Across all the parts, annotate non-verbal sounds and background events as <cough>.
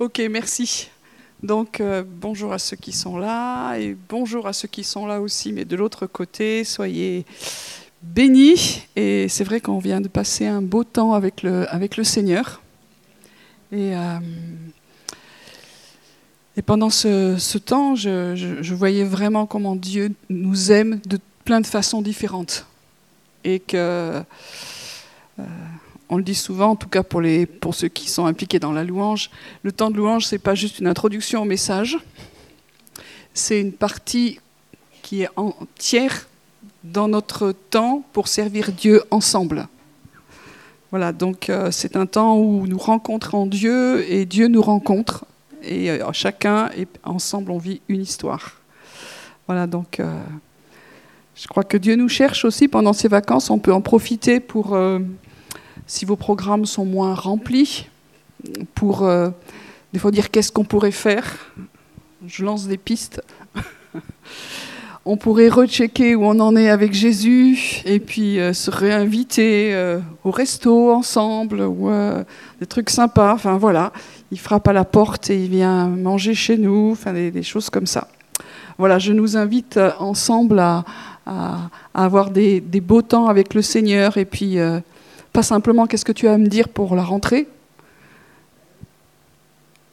Ok, merci. Donc euh, bonjour à ceux qui sont là et bonjour à ceux qui sont là aussi, mais de l'autre côté, soyez bénis. Et c'est vrai qu'on vient de passer un beau temps avec le, Seigneur. Et, euh, et pendant ce, temps, je, voyais vraiment comment Dieu nous aime de plein de façons différentes. Et que... Euh, on le dit souvent, en tout cas pour, les, pour ceux qui sont impliqués dans la louange, le temps de louange, ce n'est pas juste une introduction au message, c'est une partie qui est entière dans notre temps pour servir Dieu ensemble. Voilà, donc euh, c'est un temps où nous rencontrons Dieu et Dieu nous rencontre. Et euh, chacun, et ensemble, on vit une histoire. Voilà, donc euh, je crois que Dieu nous cherche aussi pendant ces vacances. On peut en profiter pour si vos programmes sont moins remplis, pour euh, des fois dire qu'est-ce qu'on pourrait faire. Je lance des pistes. <laughs> on pourrait rechecker où on en est avec Jésus et puis euh, se réinviter euh, au resto ensemble ou des trucs sympas. Enfin voilà, il frappe à la porte et il vient manger chez nous, enfin des, choses comme ça. Voilà, je nous invite ensemble à, avoir des, des, beaux temps avec le Seigneur et puis pas simplement qu'est-ce que tu as à me dire pour la rentrée.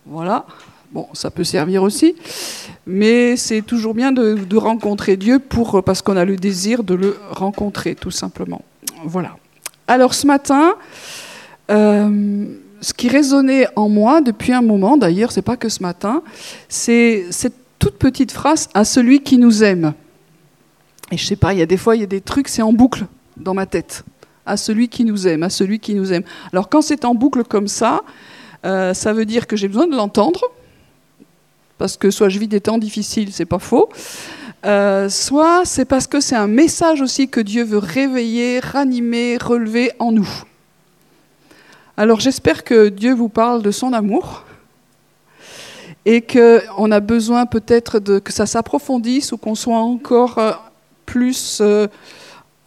Voilà. Bon, ça peut servir aussi. Mais c'est toujours bien de, rencontrer Dieu pour, parce qu'on a le désir de le rencontrer, tout simplement. Voilà. Alors ce matin, euh, ce qui résonnait en moi depuis un moment, d'ailleurs, c'est pas que ce matin, c'est cette toute petite phrase à celui qui nous aime. Et je sais pas, il y a des fois, il y a des trucs, c'est en boucle dans ma tête à celui qui nous aime, à celui qui nous aime. Alors quand c'est en boucle comme ça, euh, ça veut dire que j'ai besoin de l'entendre, parce que soit je vis des temps difficiles, c'est pas faux, euh, soit c'est parce que c'est un message aussi que Dieu veut réveiller, ranimer, relever en nous. Alors j'espère que Dieu vous parle de son amour et qu'on a besoin peut-être que ça s'approfondisse ou qu'on soit encore euh, plus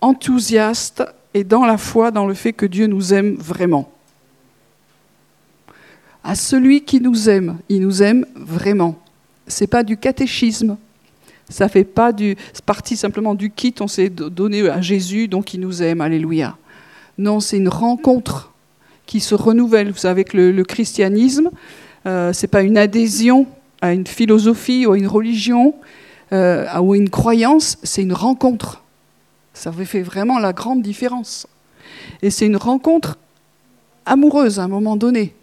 enthousiaste et dans la foi, dans le fait que Dieu nous aime vraiment. À celui qui nous aime, il nous aime vraiment. C'est pas du catéchisme. Ça fait pas du partie simplement du kit, on s'est donné à Jésus, donc il nous aime, alléluia. Non, c'est une rencontre qui se renouvelle. Vous savez que le, christianisme, euh, c'est pas une adhésion à une philosophie ou à une religion euh, ou à une croyance, c'est une rencontre. Ça fait vraiment la grande différence. Et c'est une rencontre amoureuse à un moment donné.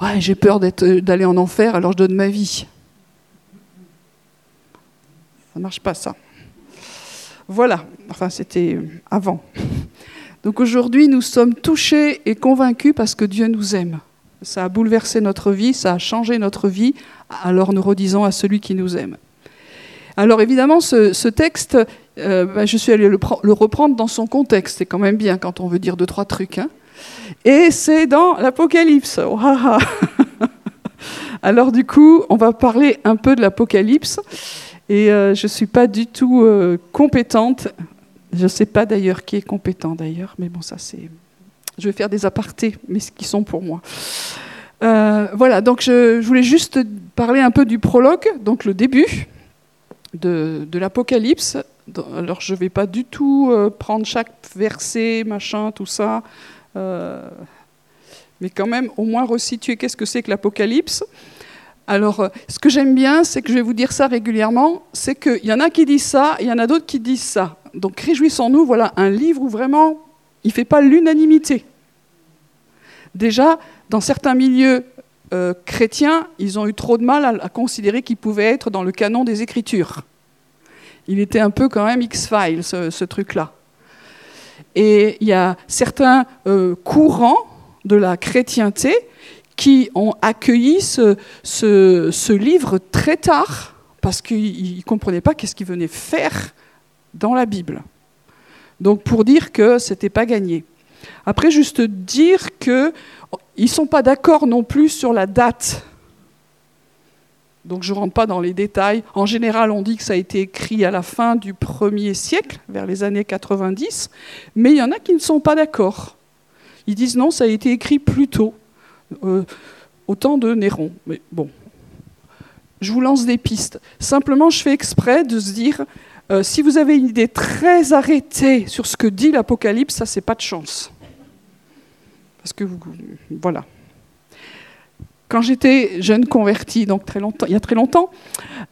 Ouais, j'ai peur d'aller en enfer, alors je donne ma vie. Ça ne marche pas, ça. Voilà, enfin c'était avant. Donc aujourd'hui, nous sommes touchés et convaincus parce que Dieu nous aime. Ça a bouleversé notre vie, ça a changé notre vie, alors nous redisons à celui qui nous aime. Alors évidemment, ce, texte, euh, ben, je suis allée le, reprendre dans son contexte. C'est quand même bien quand on veut dire deux, trois trucs. Hein. Et c'est dans l'Apocalypse. <laughs> Alors du coup, on va parler un peu de l'Apocalypse. Et euh, je ne suis pas du tout euh, compétente. Je ne sais pas d'ailleurs qui est compétent d'ailleurs, mais bon, ça c'est... Je vais faire des apartés, mais ce qui sont pour moi. voilà, donc je, voulais juste parler un peu du prologue, donc le début de, l'Apocalypse. Alors je ne vais pas du tout euh, prendre chaque verset, machin, tout ça, euh, mais quand même au moins resituer qu'est-ce que c'est que l'Apocalypse. Alors euh, ce que j'aime bien, c'est que je vais vous dire ça régulièrement, c'est qu'il y en a qui disent ça, il y en a d'autres qui disent ça. Donc réjouissons-nous, voilà un livre où vraiment il ne fait pas l'unanimité. Déjà, dans certains milieux chrétiens, ils ont eu trop de mal à, considérer qu'il pouvait être dans le canon des Écritures. Il était un peu quand même X-Files, ce, truc-là. Et il y a certains euh, courants de la chrétienté qui ont accueilli ce, livre très tard parce qu'ils ne comprenaient pas qu'est-ce qu'il venait faire dans la Bible. Donc pour dire que ce n'était pas gagné. Après, juste dire que ils ne sont pas d'accord non plus sur la date. Donc je ne rentre pas dans les détails. En général, on dit que ça a été écrit à la fin du premier siècle, vers les années 90, mais il y en a qui ne sont pas d'accord. Ils disent non, ça a été écrit plus tôt. Euh, au temps de Néron. Mais bon, je vous lance des pistes. Simplement, je fais exprès de se dire, euh, si vous avez une idée très arrêtée sur ce que dit l'Apocalypse, ça, c'est pas de chance. Parce que, voilà. Quand j'étais jeune convertie, donc très longtemps, il y a très longtemps,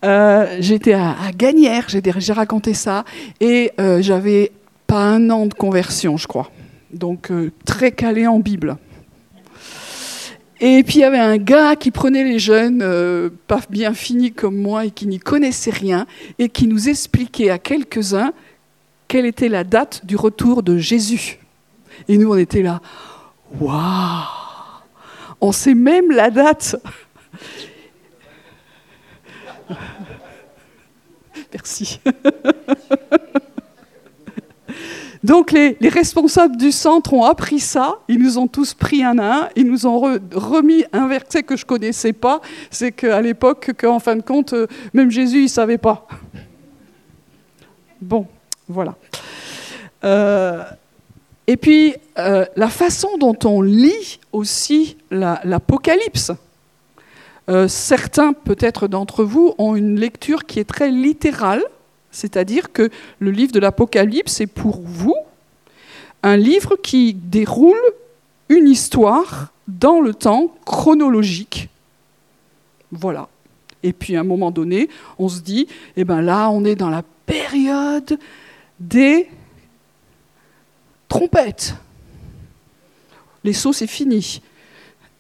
euh, j'étais à, à, Gagnères, j'ai raconté ça, et euh, j'avais pas un an de conversion, je crois. Donc euh, très calé en Bible. Et puis il y avait un gars qui prenait les jeunes, pas bien finis comme moi, et qui n'y connaissait rien, et qui nous expliquait à quelques-uns quelle était la date du retour de Jésus. Et nous, on était là, waouh On sait même la date. Merci. Donc les, responsables du centre ont appris ça, ils nous ont tous pris un à un, ils nous ont remis un verset que je connaissais pas, c'est qu'à l'époque, qu'en fin de compte, euh, même Jésus, il savait pas. Bon, voilà. Euh, et puis, euh, la façon dont on lit aussi l'Apocalypse. certains, peut-être d'entre vous, ont une lecture qui est très littérale, c'est-à-dire que le livre de l'Apocalypse est pour vous un livre qui déroule une histoire dans le temps chronologique. Voilà. Et puis à un moment donné, on se dit, eh ben là, on est dans la période des trompettes. Les sauts, c'est fini.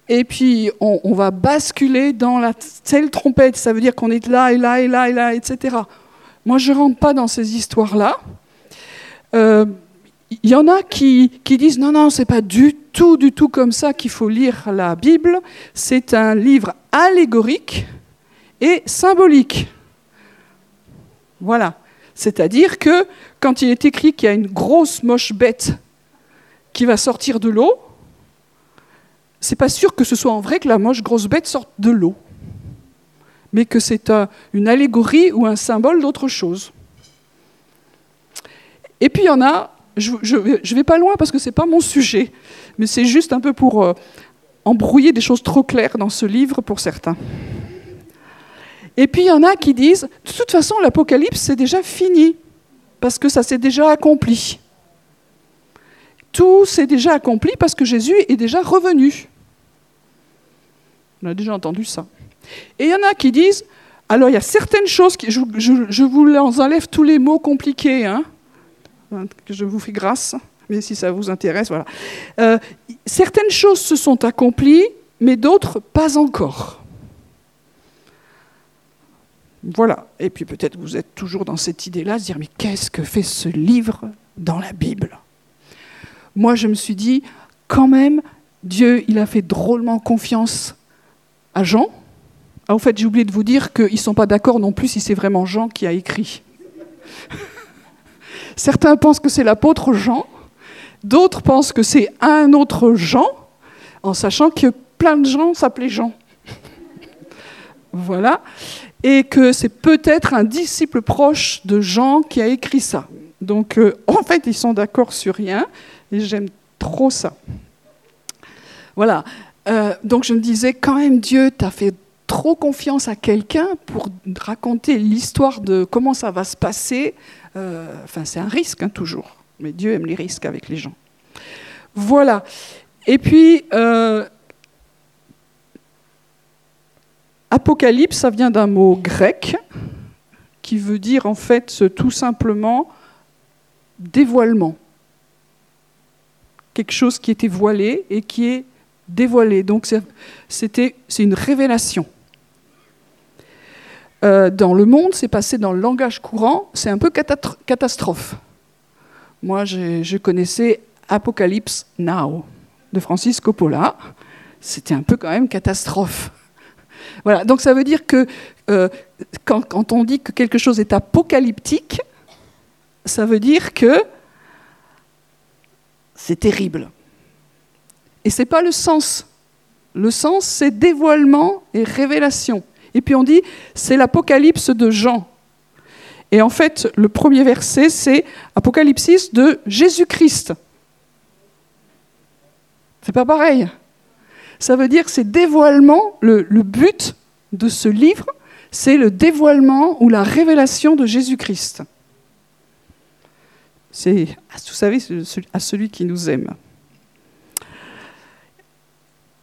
Et puis on, va basculer dans la telle trompette, ça veut dire qu'on est là et là et là et là, etc. Moi, je ne rentre pas dans ces histoires-là. Il euh, y en a qui, disent non, non, c'est pas du tout, du tout comme ça qu'il faut lire la Bible. C'est un livre allégorique et symbolique. Voilà. C'est-à-dire que quand il est écrit qu'il y a une grosse moche bête qui va sortir de l'eau, c'est pas sûr que ce soit en vrai que la moche grosse bête sorte de l'eau mais que c'est une allégorie ou un symbole d'autre chose. Et puis il y en a, je ne vais pas loin parce que ce n'est pas mon sujet, mais c'est juste un peu pour euh, embrouiller des choses trop claires dans ce livre pour certains. Et puis il y en a qui disent, de toute façon l'Apocalypse c'est déjà fini, parce que ça s'est déjà accompli. Tout s'est déjà accompli parce que Jésus est déjà revenu. On a déjà entendu ça. Et il y en a qui disent, alors il y a certaines choses, qui, je, vous enlève tous les mots compliqués, hein, que je vous fais grâce, mais si ça vous intéresse, voilà. Euh, certaines choses se sont accomplies, mais d'autres pas encore. Voilà. Et puis peut-être vous êtes toujours dans cette idée-là, de dire, mais qu'est-ce que fait ce livre dans la Bible? Moi, je me suis dit, quand même, Dieu, il a fait drôlement confiance à Jean, en ah, fait, j'ai oublié de vous dire qu'ils ne sont pas d'accord non plus si c'est vraiment Jean qui a écrit. <laughs> Certains pensent que c'est l'apôtre Jean, d'autres pensent que c'est un autre Jean, en sachant que plein de gens s'appelaient Jean. <laughs> voilà. Et que c'est peut-être un disciple proche de Jean qui a écrit ça. Donc, euh, en fait, ils sont d'accord sur rien, et j'aime trop ça. Voilà. Euh, donc, je me disais, quand même, Dieu t'a fait trop confiance à quelqu'un pour raconter l'histoire de comment ça va se passer, euh, enfin c'est un risque hein, toujours. Mais Dieu aime les risques avec les gens. Voilà. Et puis, euh, Apocalypse, ça vient d'un mot grec qui veut dire en fait tout simplement dévoilement. Quelque chose qui était voilé et qui est dévoilé. Donc c'était, c'est une révélation. Euh, dans le monde, c'est passé dans le langage courant, c'est un peu catastrophe. Moi, je, connaissais Apocalypse Now de Francis Coppola. C'était un peu quand même catastrophe. Voilà, donc ça veut dire que euh, quand, quand, on dit que quelque chose est apocalyptique, ça veut dire que c'est terrible. Et ce n'est pas le sens. Le sens, c'est dévoilement et révélation. Et puis on dit, c'est l'Apocalypse de Jean. Et en fait, le premier verset, c'est Apocalypsis de Jésus-Christ. C'est pas pareil. Ça veut dire que c'est dévoilement, le, but de ce livre, c'est le dévoilement ou la révélation de Jésus-Christ. C'est, vous savez, à celui qui nous aime.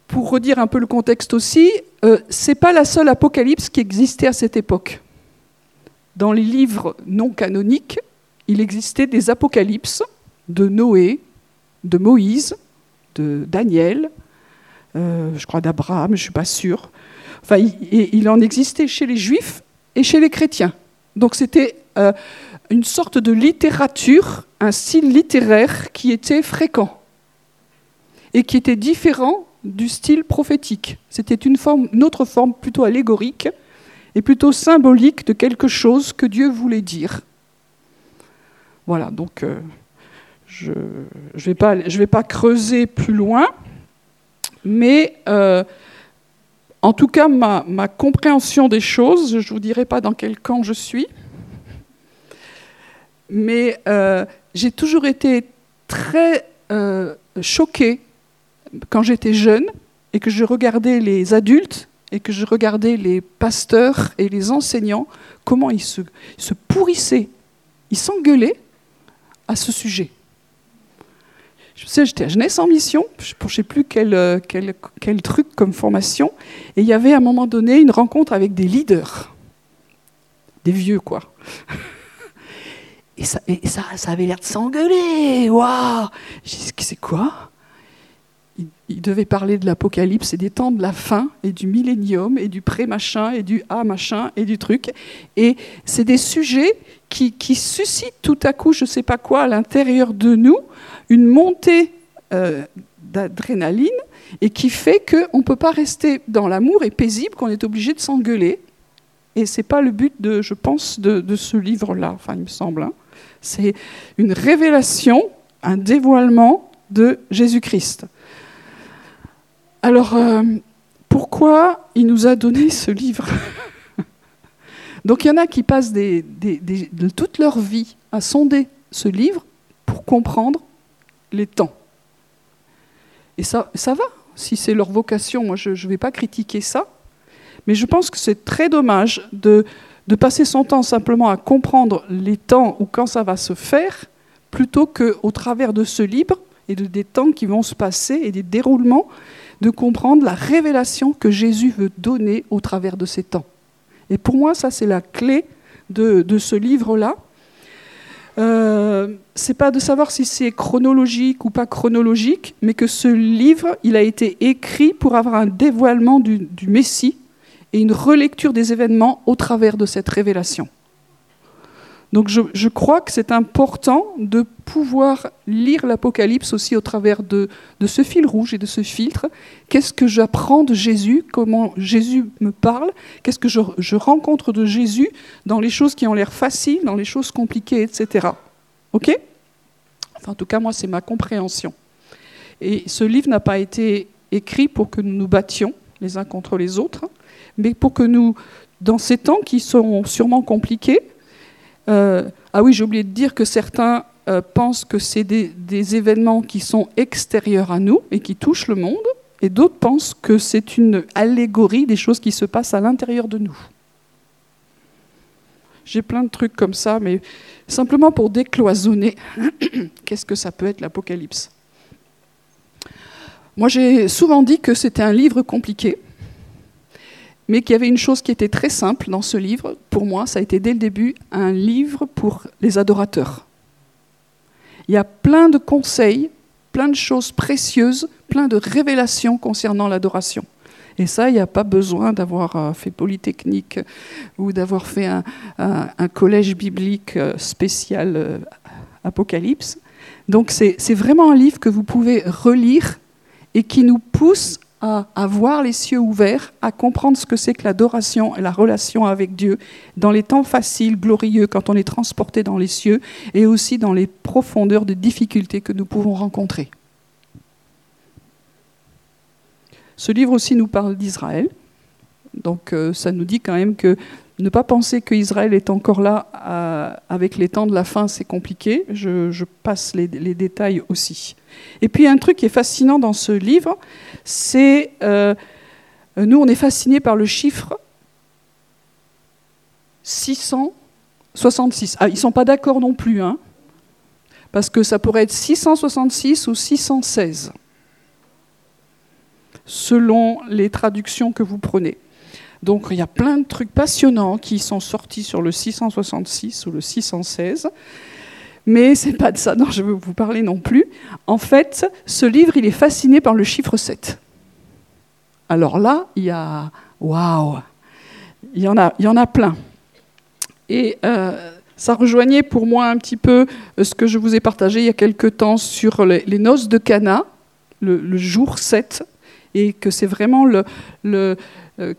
Pour redire un peu le contexte aussi, euh, ce n'est pas la seule apocalypse qui existait à cette époque. Dans les livres non canoniques, il existait des apocalypses de Noé, de Moïse, de Daniel, euh, je crois d'Abraham, je ne suis pas sûr. Enfin, il, en existait chez les juifs et chez les chrétiens. Donc c'était euh, une sorte de littérature, un style littéraire qui était fréquent et qui était différent du style prophétique. C'était une, autre forme plutôt allégorique et plutôt symbolique de quelque chose que Dieu voulait dire. Voilà, donc euh, je ne vais pas creuser plus loin, mais euh, en tout cas, ma, compréhension des choses, je ne vous dirai pas dans quel camp je suis, mais euh, j'ai toujours été très euh, choquée quand j'étais jeune et que je regardais les adultes et que je regardais les pasteurs et les enseignants, comment ils se pourrissaient, ils s'engueulaient à ce sujet. Je sais, j'étais à Jeunesse en mission, je ne sais plus quel, quel, truc comme formation, et il y avait à un moment donné une rencontre avec des leaders, des vieux quoi. <laughs> Et ça, avait l'air de s'engueuler. Waouh Je dis, c'est quoi? Il, il, devait parler de l'apocalypse et des temps de la fin et du millénium et du pré-machin et du A-machin et du truc. Et c'est des sujets qui, qui, suscitent tout à coup, je ne sais pas quoi, à l'intérieur de nous, une montée euh, d'adrénaline et qui fait qu'on ne peut pas rester dans l'amour et paisible, qu'on est obligé de s'engueuler. Et ce n'est pas le but, de, je pense, de, ce livre-là, enfin il me semble. Hein. C'est une révélation, un dévoilement de Jésus-Christ. Alors, euh, pourquoi il nous a donné ce livre? <laughs> Donc il y en a qui passent toute leur vie à sonder ce livre pour comprendre les temps. Et ça, va, si c'est leur vocation, moi je ne vais pas critiquer ça, mais je pense que c'est très dommage de, de passer son temps simplement à comprendre les temps ou quand ça va se faire, plutôt qu'au travers de ce livre et de des temps qui vont se passer et des déroulements, de comprendre la révélation que Jésus veut donner au travers de ces temps. Et pour moi, ça c'est la clé de, de ce livre-là. Euh, c'est pas de savoir si c'est chronologique ou pas chronologique, mais que ce livre, a été écrit pour avoir un dévoilement du Messie et une relecture des événements au travers de cette révélation. Donc je, crois que c'est important de pouvoir lire l'Apocalypse aussi au travers de, de, ce fil rouge et de ce filtre. Qu'est-ce que j'apprends de Jésus? Comment Jésus me parle? Qu'est-ce que je, je, rencontre de Jésus dans les choses qui ont l'air faciles, dans les choses compliquées, etc. Ok? Enfin, en tout cas, moi, c'est ma compréhension. Et ce livre n'a pas été écrit pour que nous nous battions les uns contre les autres, mais pour que nous, dans ces temps qui sont sûrement compliqués, euh, ah oui, j'ai oublié de dire que certains euh, pensent que c'est des, des, événements qui sont extérieurs à nous et qui touchent le monde, et d'autres pensent que c'est une allégorie des choses qui se passent à l'intérieur de nous. J'ai plein de trucs comme ça, mais simplement pour décloisonner, <coughs> qu'est-ce que ça peut être l'Apocalypse? Moi, j'ai souvent dit que c'était un livre compliqué mais qu'il y avait une chose qui était très simple dans ce livre. Pour moi, ça a été dès le début un livre pour les adorateurs. Il y a plein de conseils, plein de choses précieuses, plein de révélations concernant l'adoration. Et ça, il n'y a pas besoin d'avoir euh, fait Polytechnique ou d'avoir fait un, collège biblique euh, spécial euh, Apocalypse. Donc c'est vraiment un livre que vous pouvez relire et qui nous pousse à avoir les cieux ouverts, à comprendre ce que c'est que l'adoration et la relation avec Dieu dans les temps faciles, glorieux, quand on est transporté dans les cieux, et aussi dans les profondeurs de difficultés que nous pouvons rencontrer. Ce livre aussi nous parle d'Israël. Donc euh, ça nous dit quand même que ne pas penser qu'Israël est encore là euh, avec les temps de la fin, c'est compliqué. Je, passe les détails aussi. Et puis un truc qui est fascinant dans ce livre, c'est euh, nous on est fascinés par le chiffre 666. Ah, ils ne sont pas d'accord non plus, hein, parce que ça pourrait être 666 ou 616, selon les traductions que vous prenez. Donc il y a plein de trucs passionnants qui sont sortis sur le 666 ou le 616. Mais c'est pas de ça dont je veux vous parler non plus. En fait, ce livre, il est fasciné par le chiffre 7. Alors là, il y a waouh, il y en a, il y en a plein. Et euh, ça rejoignait pour moi un petit peu euh, ce que je vous ai partagé il y a quelque temps sur les, noces de Cana, le, jour 7, et que c'est vraiment euh,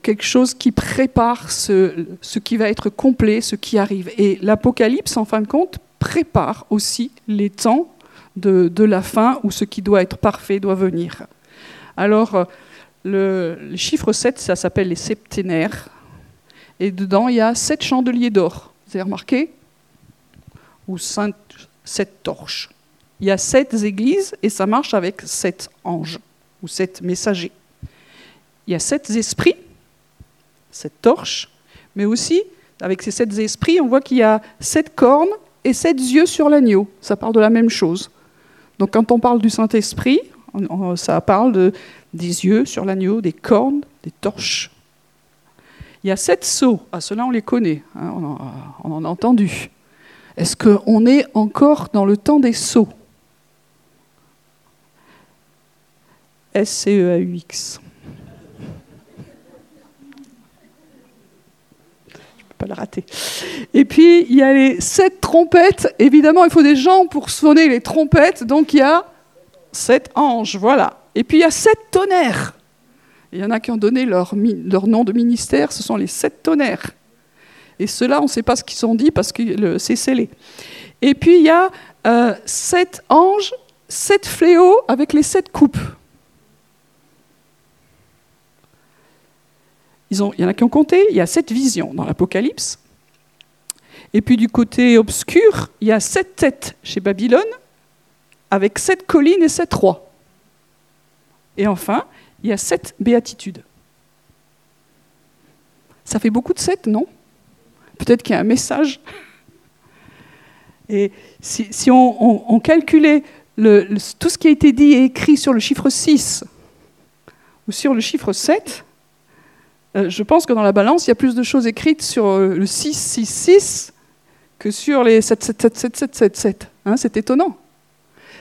quelque chose qui prépare ce, qui va être complet, ce qui arrive. Et l'Apocalypse, en fin de compte, prépare aussi les temps de, de, la fin où ce qui doit être parfait doit venir. Alors, euh, le, chiffre 7, ça s'appelle les septénaires. Et dedans, il y a sept chandeliers d'or. Vous avez remarqué Ou sept torches. Il y a sept églises et ça marche avec sept anges ou sept messagers. Il y a sept esprits cette torche, mais aussi, avec ces sept esprits, on voit qu'il y a sept cornes et sept yeux sur l'agneau. Ça parle de la même chose. Donc quand on parle du Saint-Esprit, ça parle de, des yeux sur l'agneau, des cornes, des torches. Il y a sept sceaux. Ah, ceux-là, on les connaît. Hein, on, en, on, en, a entendu. Est-ce qu'on est encore dans le temps des sceaux? S-C-E-A-U-X. Le rater. Et puis, il y a les sept trompettes. Évidemment, il faut des gens pour sonner les trompettes. Donc, il y a sept anges, voilà. Et puis, il y a sept tonnerres. Il y en a qui ont donné leur, leur nom de ministère, ce sont les sept tonnerres. Et ceux-là, on ne sait pas ce qu'ils sont dit parce que c'est scellé. Et puis, il y a euh, sept anges, sept fléaux avec les sept coupes. Il y en a qui ont compté, il y a sept visions dans l'Apocalypse. Et puis du côté obscur, il y a sept têtes chez Babylone, avec sept collines et sept rois. Et enfin, il y a sept béatitudes. Ça fait beaucoup de sept, non? Peut-être qu'il y a un message. Et si, on, calculait tout ce qui a été dit et écrit sur le chiffre 6 ou sur le chiffre 7, euh, je pense que dans la balance, il y a plus de choses écrites sur euh, le 666 que sur les 77777. Hein, c'est étonnant.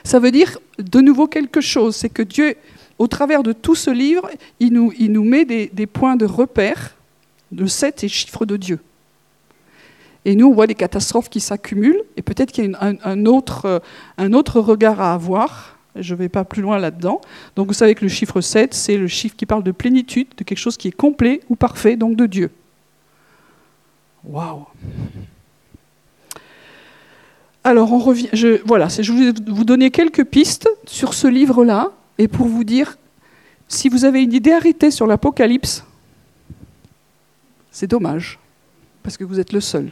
Ça veut dire de nouveau quelque chose. C'est que Dieu, au travers de tout ce livre, il nous, il nous met des, points de repère. de 7 et chiffre de Dieu. Et nous, on voit des catastrophes qui s'accumulent, et peut-être qu'il y a un, autre, euh, un autre regard à avoir, je ne vais pas plus loin là-dedans. Donc vous savez que le chiffre 7, c'est le chiffre qui parle de plénitude, de quelque chose qui est complet ou parfait, donc de Dieu. Waouh Alors on revient. Je, voilà, je vais vous donner quelques pistes sur ce livre-là et pour vous dire si vous avez une idée arrêtée sur l'Apocalypse, c'est dommage parce que vous êtes le seul.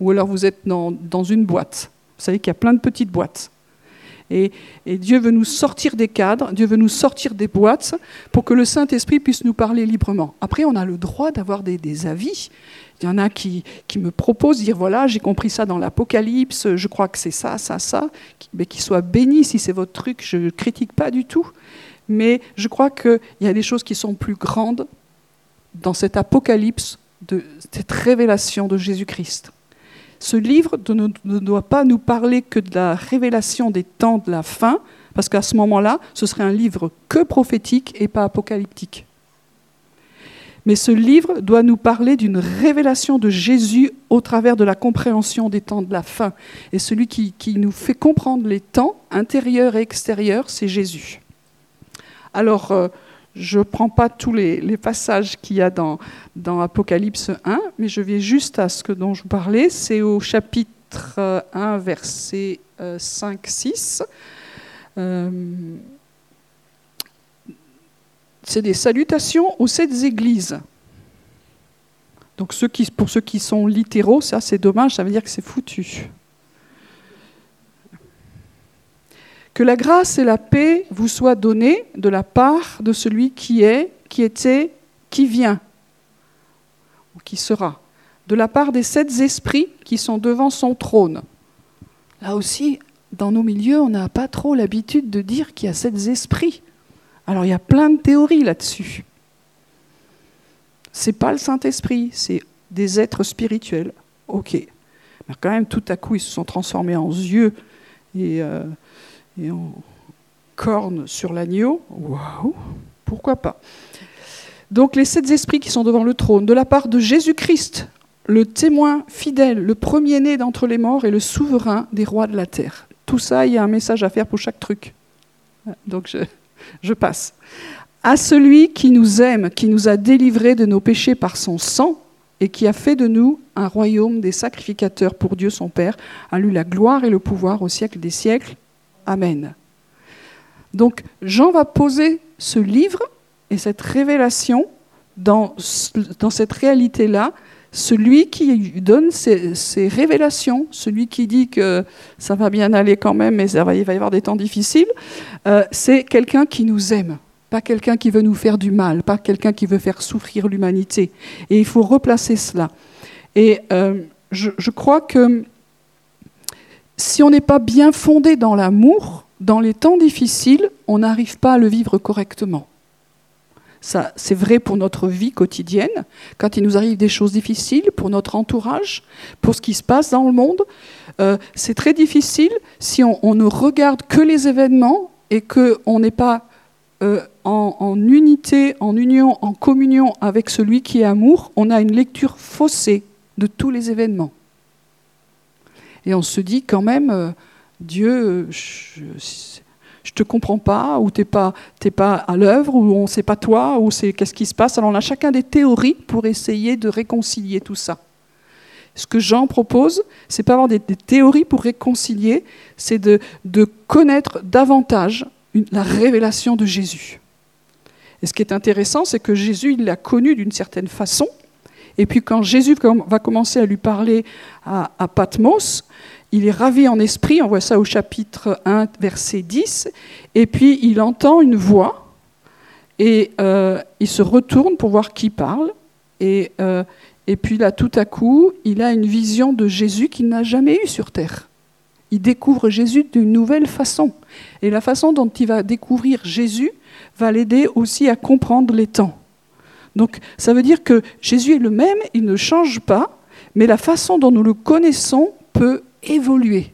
Ou alors vous êtes dans, dans une boîte. Vous savez qu'il y a plein de petites boîtes. Et, Dieu veut nous sortir des cadres, Dieu veut nous sortir des boîtes pour que le Saint-Esprit puisse nous parler librement. Après, on a le droit d'avoir des, avis. Il y en a qui, me proposent, dire voilà, j'ai compris ça dans l'Apocalypse, je crois que c'est ça, ça, ça. Mais qu'ils soient bénis si c'est votre truc, je ne critique pas du tout. Mais je crois qu'il y a des choses qui sont plus grandes dans cet Apocalypse, de cette révélation de Jésus-Christ. Ce livre ne doit pas nous parler que de la révélation des temps de la fin, parce qu'à ce moment-là, ce serait un livre que prophétique et pas apocalyptique. Mais ce livre doit nous parler d'une révélation de Jésus au travers de la compréhension des temps de la fin. Et celui qui, nous fait comprendre les temps intérieurs et extérieurs, c'est Jésus. Alors, euh, je ne prends pas tous les, passages qu'il y a dans, Apocalypse 1, mais je vais juste à ce dont je vous parlais. C'est au chapitre 1, verset 5-6. Euh, euh, c'est des salutations aux sept églises. Donc pour ceux qui sont littéraux, ça c'est dommage, ça veut dire que c'est foutu. Que la grâce et la paix vous soient données de la part de celui qui est, qui était, qui vient, ou qui sera, de la part des sept esprits qui sont devant son trône. Là aussi, dans nos milieux, on n'a pas trop l'habitude de dire qu'il y a sept esprits. Alors il y a plein de théories là-dessus. C'est pas le Saint-Esprit, c'est des êtres spirituels. Ok. Mais quand même, tout à coup, ils se sont transformés en yeux et, euh, et en cornes sur l'agneau. Waouh Pourquoi pas Donc les sept esprits qui sont devant le trône, de la part de Jésus-Christ, le témoin fidèle, le premier-né d'entre les morts et le souverain des rois de la terre. Tout ça, il y a un message à faire pour chaque truc. Donc je, je passe. À celui qui nous aime, qui nous a délivrés de nos péchés par son sang, et qui a fait de nous un royaume des sacrificateurs pour Dieu son Père, a lui la gloire et le pouvoir au siècle des siècles. Amen. Donc Jean va poser ce livre et cette révélation dans, dans cette réalité-là. Celui qui donne ces, révélations, celui qui dit que ça va bien aller quand même, mais il va y avoir des temps difficiles, euh, c'est quelqu'un qui nous aime pas quelqu'un qui veut nous faire du mal, pas quelqu'un qui veut faire souffrir l'humanité. Et il faut replacer cela. Et euh, je, crois que si on n'est pas bien fondé dans l'amour, dans les temps difficiles, on n'arrive pas à le vivre correctement. Ça, c'est vrai pour notre vie quotidienne, quand il nous arrive des choses difficiles, pour notre entourage, pour ce qui se passe dans le monde. Euh, c'est très difficile si on, ne regarde que les événements et qu'on n'est pas euh, en, unité, en union, en communion avec celui qui est amour, on a une lecture faussée de tous les événements. Et on se dit quand même, euh, Dieu, je, ne te comprends pas, ou tu pas, pas à l'œuvre, ou on sait pas toi, ou c'est qu'est-ce qui se passe. Alors on a chacun des théories pour essayer de réconcilier tout ça. Ce que Jean propose, c'est pas avoir des, théories pour réconcilier, c'est de, de connaître davantage la révélation de Jésus. Et ce qui est intéressant, c'est que Jésus, il l'a connu d'une certaine façon. Et puis quand Jésus va commencer à lui parler à, Patmos, il est ravi en esprit, on voit ça au chapitre 1, verset 10, et puis il entend une voix, et euh, il se retourne pour voir qui parle, et, euh, et puis là, tout à coup, il a une vision de Jésus qu'il n'a jamais eue sur terre. Il découvre Jésus d'une nouvelle façon. Et la façon dont il va découvrir Jésus va l'aider aussi à comprendre les temps. Donc ça veut dire que Jésus est le même, il ne change pas, mais la façon dont nous le connaissons peut évoluer.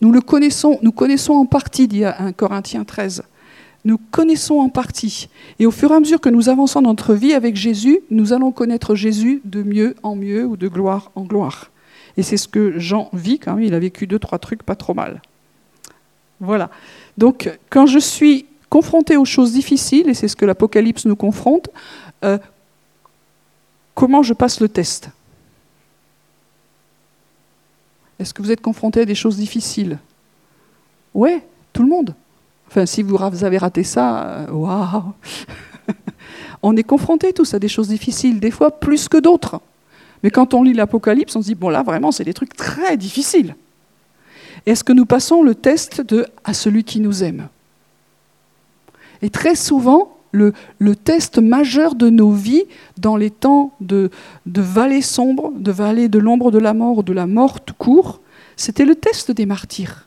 Nous le connaissons, nous connaissons en partie, dit 1 Corinthiens 13. Nous connaissons en partie. Et au fur et à mesure que nous avançons dans notre vie avec Jésus, nous allons connaître Jésus de mieux en mieux ou de gloire en gloire. Et c'est ce que Jean vit quand même. Il a vécu deux, trois trucs pas trop mal. Voilà. Donc, quand je suis confronté aux choses difficiles, et c'est ce que l'Apocalypse nous confronte, euh, comment je passe le test? Est-ce que vous êtes confronté à des choses difficiles? Oui, tout le monde. Enfin, si vous avez raté ça, euh, waouh <laughs> On est confronté tous à des choses difficiles, des fois plus que d'autres. Mais quand on lit l'Apocalypse, on se dit, bon là, vraiment, c'est des trucs très difficiles. Est-ce que nous passons le test de à celui qui nous aime? Et très souvent, le, test majeur de nos vies dans les temps de, vallée sombre, de vallée de l'ombre de la mort, de la mort tout court, c'était le test des martyrs.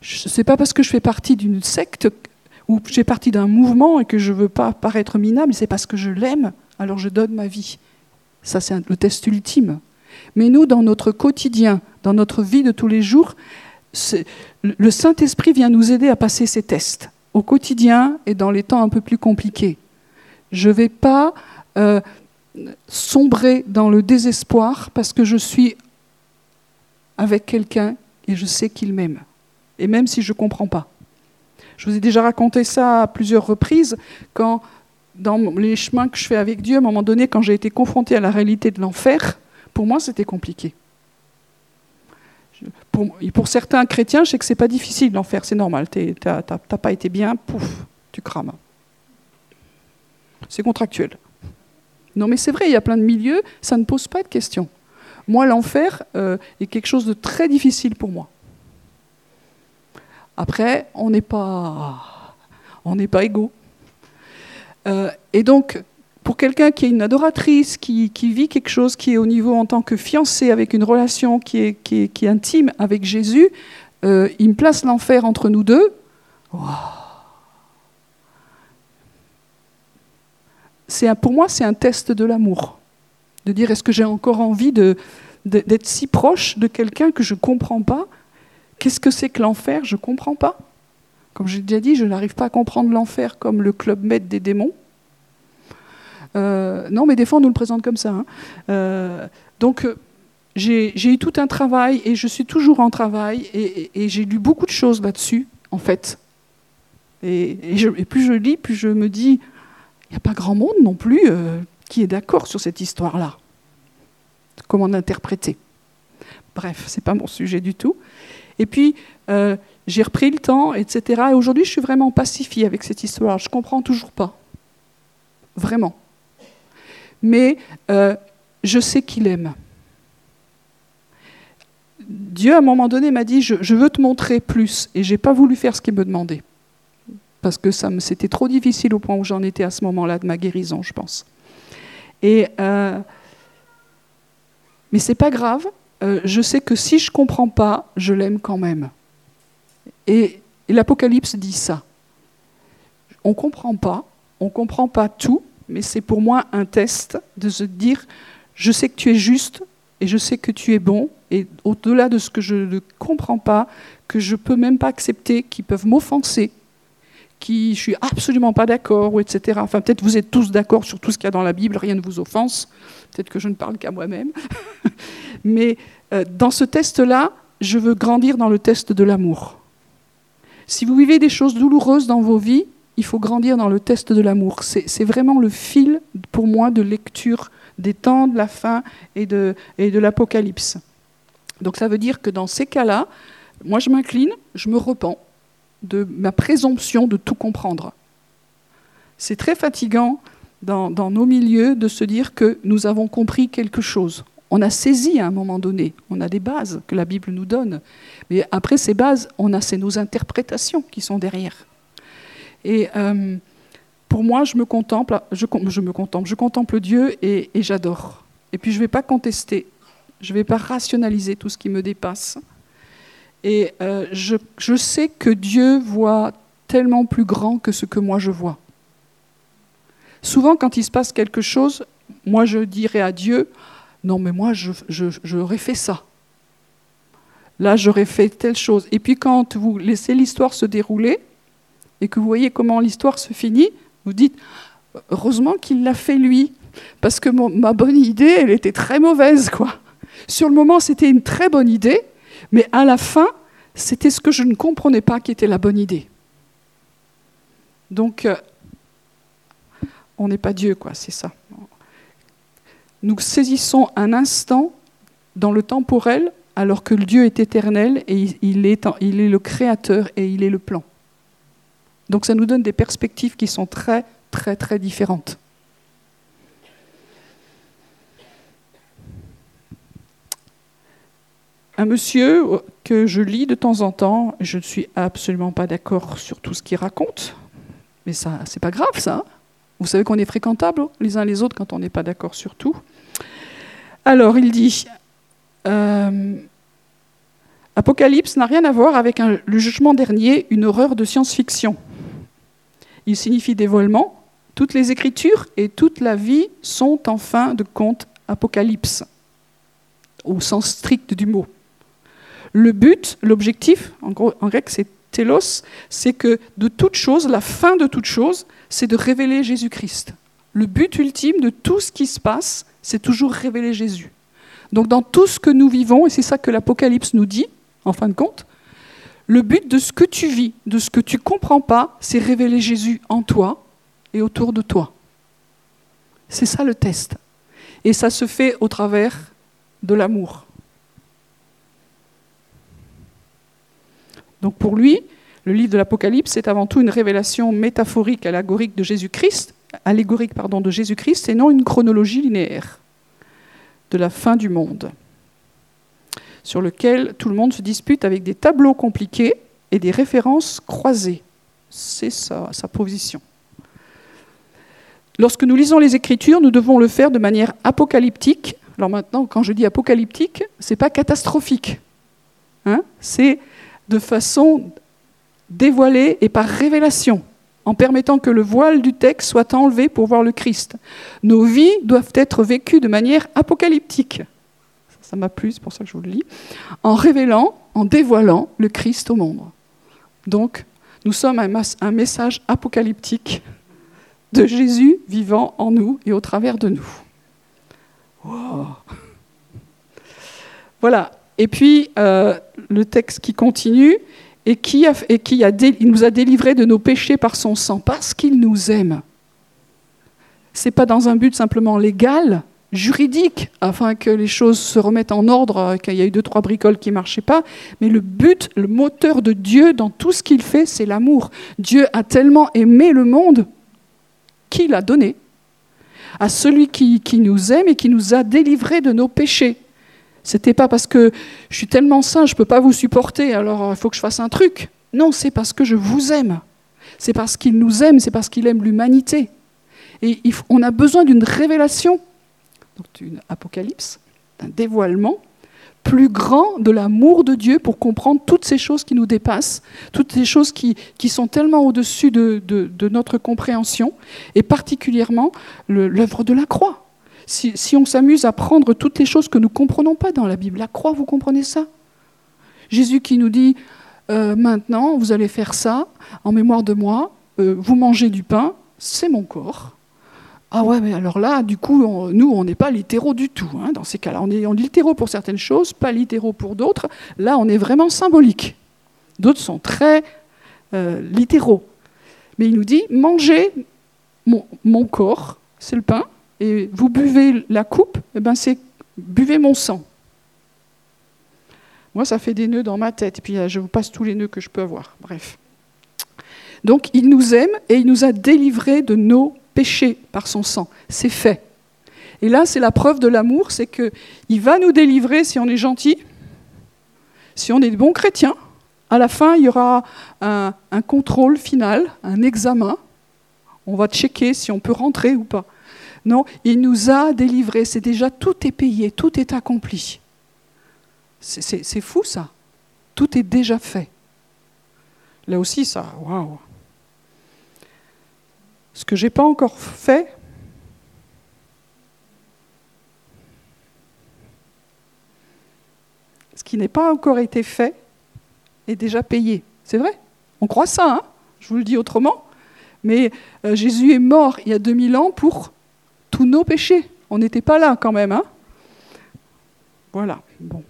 Ce n'est pas parce que je fais partie d'une secte ou j'ai partie d'un mouvement et que je ne veux pas paraître minable, c'est parce que je l'aime, alors je donne ma vie. Ça, c'est le test ultime. Mais nous, dans notre quotidien, dans notre vie de tous les jours, le Saint-Esprit vient nous aider à passer ces tests au quotidien et dans les temps un peu plus compliqués. Je ne vais pas euh, sombrer dans le désespoir parce que je suis avec quelqu'un et je sais qu'il m'aime. Et même si je ne comprends pas. Je vous ai déjà raconté ça à plusieurs reprises, quand dans les chemins que je fais avec Dieu, à un moment donné, quand j'ai été confronté à la réalité de l'enfer, pour moi, c'était compliqué. Pour, certains chrétiens, je sais que c'est pas difficile l'enfer, c'est normal. Tu n'as pas été bien, pouf, tu crames. C'est contractuel. Non, mais c'est vrai, il y a plein de milieux, ça ne pose pas de questions. Moi, l'enfer euh, est quelque chose de très difficile pour moi. Après, on n'est pas, on n'est pas égaux. Euh, et donc, pour quelqu'un qui est une adoratrice, qui, vit quelque chose qui est au niveau en tant que fiancé, avec une relation qui est, intime avec Jésus, euh, il me place l'enfer entre nous deux. Pour moi, c'est un test de l'amour. De dire, est-ce que j'ai encore envie d'être si proche de quelqu'un que je ne comprends pas? Qu'est-ce que c'est que l'enfer? Je ne comprends pas. Comme j'ai déjà dit, je n'arrive pas à comprendre l'enfer comme le club med des démons. Euh, non, mais des fois, on nous le présente comme ça. Hein. Euh, donc, euh, j'ai eu tout un travail et je suis toujours en travail et, j'ai lu beaucoup de choses là-dessus, en fait. Et, plus je lis, plus je me dis, il n'y a pas grand monde non plus qui est d'accord sur cette histoire-là. Comment l'interpréter Bref, ce n'est pas mon sujet du tout. Et puis, j'ai repris le temps, etc. Et aujourd'hui, je suis vraiment pacifiée avec cette histoire. Je comprends toujours pas. Vraiment mais euh, je sais qu'il aime. Dieu, à un moment donné, m'a dit, je, veux te montrer plus, et je n'ai pas voulu faire ce qu'il me demandait, parce que ça c'était trop difficile au point où j'en étais à ce moment-là de ma guérison, je pense. Et, euh, mais c'est pas grave, euh, je sais que si je comprends pas, je l'aime quand même. Et, et l'Apocalypse dit ça. On ne comprend pas, on ne comprend pas tout, mais c'est pour moi un test de se dire, je sais que tu es juste et je sais que tu es bon, et au-delà de ce que je ne comprends pas, que je ne peux même pas accepter, qui peuvent m'offenser, qui je suis absolument pas d'accord, etc. Enfin, peut-être vous êtes tous d'accord sur tout ce qu'il y a dans la Bible, rien ne vous offense. Peut-être que je ne parle qu'à moi-même. <laughs> Mais euh, dans ce test-là, je veux grandir dans le test de l'amour. Si vous vivez des choses douloureuses dans vos vies, il faut grandir dans le test de l'amour. C'est vraiment le fil, pour moi, de lecture des temps de la fin et de, l'Apocalypse. Donc ça veut dire que dans ces cas-là, moi je m'incline, je me repens de ma présomption de tout comprendre. C'est très fatigant dans, nos milieux de se dire que nous avons compris quelque chose. On a saisi à un moment donné, on a des bases que la Bible nous donne, mais après ces bases, on a nos interprétations qui sont derrière. Et euh, pour moi, je me contemple, je, me contemple, je contemple Dieu et, j'adore. Et puis je ne vais pas contester, je ne vais pas rationaliser tout ce qui me dépasse. Et euh, je, je sais que Dieu voit tellement plus grand que ce que moi je vois. Souvent, quand il se passe quelque chose, moi je dirais à Dieu, non mais moi j'aurais fait ça. Là j'aurais fait telle chose. Et puis quand vous laissez l'histoire se dérouler, et que vous voyez comment l'histoire se finit, vous dites heureusement qu'il l'a fait lui, parce que ma bonne idée, elle était très mauvaise, quoi. Sur le moment, c'était une très bonne idée, mais à la fin, c'était ce que je ne comprenais pas qui était la bonne idée. Donc, euh, on n'est pas Dieu, quoi, c'est ça. Nous saisissons un instant dans le temporel, alors que le Dieu est éternel et il est, il est le créateur et il est le plan. Donc ça nous donne des perspectives qui sont très, très, très différentes. Un monsieur que je lis de temps en temps, je ne suis absolument pas d'accord sur tout ce qu'il raconte, mais ça, c'est pas grave ça. Vous savez qu'on est fréquentables les uns les autres quand on n'est pas d'accord sur tout. Alors il dit euh, Apocalypse n'a rien à voir avec le jugement dernier, une horreur de science-fiction. Il signifie dévoilement. Toutes les Écritures et toute la vie sont en fin de compte apocalypse, au sens strict du mot. Le but, l'objectif, en, en grec c'est telos, c'est que de toute chose, la fin de toute chose, c'est de révéler Jésus-Christ. Le but ultime de tout ce qui se passe, c'est toujours révéler Jésus. Donc dans tout ce que nous vivons, et c'est ça que l'Apocalypse nous dit, en fin de compte, le but de ce que tu vis, de ce que tu comprends pas, c'est révéler Jésus en toi et autour de toi. C'est ça le test. Et ça se fait au travers de l'amour. Donc pour lui, le livre de l'Apocalypse est avant tout une révélation métaphorique, allégorique de Jésus-Christ, allégorique pardon, de Jésus-Christ, et non une chronologie linéaire de la fin du monde sur lequel tout le monde se dispute avec des tableaux compliqués et des références croisées. C'est sa, position. Lorsque nous lisons les Écritures, nous devons le faire de manière apocalyptique. Alors maintenant, quand je dis apocalyptique, ce n'est pas catastrophique. Hein c'est de façon dévoilée et par révélation, en permettant que le voile du texte soit enlevé pour voir le Christ. Nos vies doivent être vécues de manière apocalyptique. Ça m'a plu, c'est pour ça que je vous le lis. En révélant, en dévoilant le Christ au monde. Donc, nous sommes un, message apocalyptique de Jésus vivant en nous et au travers de nous. Voilà. Et puis, euh, le texte qui continue, et qui, nous a délivrés de nos péchés par son sang, parce qu'il nous aime. Ce n'est pas dans un but simplement légal, juridique, afin que les choses se remettent en ordre, qu'il y a eu deux, trois bricoles qui ne marchaient pas, mais le but, le moteur de Dieu dans tout ce qu'il fait, c'est l'amour. Dieu a tellement aimé le monde qu'il a donné à celui qui, qui nous aime et qui nous a délivrés de nos péchés. C'était pas parce que je suis tellement saint, je ne peux pas vous supporter, alors il faut que je fasse un truc. Non, c'est parce que je vous aime. C'est parce qu'il nous aime, c'est parce qu'il aime l'humanité. Et on a besoin d'une révélation, donc d'une apocalypse, d'un dévoilement plus grand de l'amour de Dieu pour comprendre toutes ces choses qui nous dépassent, toutes ces choses qui, sont tellement au-dessus de, de, notre compréhension, et particulièrement l'œuvre de la croix. Si, on s'amuse à prendre toutes les choses que nous ne comprenons pas dans la Bible, la croix, vous comprenez ça? Jésus qui nous dit, euh, maintenant, vous allez faire ça en mémoire de moi, euh, vous mangez du pain, c'est mon corps. Ah ouais, mais alors là, du coup, nous, on n'est pas littéraux du tout. Hein, dans ces cas-là, on est, on littéraux pour certaines choses, pas littéraux pour d'autres. Là, on est vraiment symbolique. D'autres sont très euh, littéraux. Mais il nous dit, mangez mon corps, c'est le pain, et vous buvez la coupe, et eh ben c'est buvez mon sang. Moi, ça fait des nœuds dans ma tête, et puis je vous passe tous les nœuds que je peux avoir. Bref. Donc, il nous aime et il nous a délivrés de nos péchés par son sang. C'est fait. Et là, c'est la preuve de l'amour, c'est qu'il va nous délivrer si on est gentil, si on est de bons chrétiens. À la fin, il y aura un, un contrôle final, un examen. On va checker si on peut rentrer ou pas. Non, il nous a délivrés. C'est déjà tout est payé, tout est accompli. C'est fou ça. Tout est déjà fait. Là aussi, ça, waouh. Ce que j'ai pas encore fait, ce qui n'est pas encore été fait, est déjà payé. C'est vrai? On croit ça, hein? Je vous le dis autrement. Mais euh, Jésus est mort il y a 2000 ans pour tous nos péchés. On n'était pas là quand même. Hein? Voilà. Bon.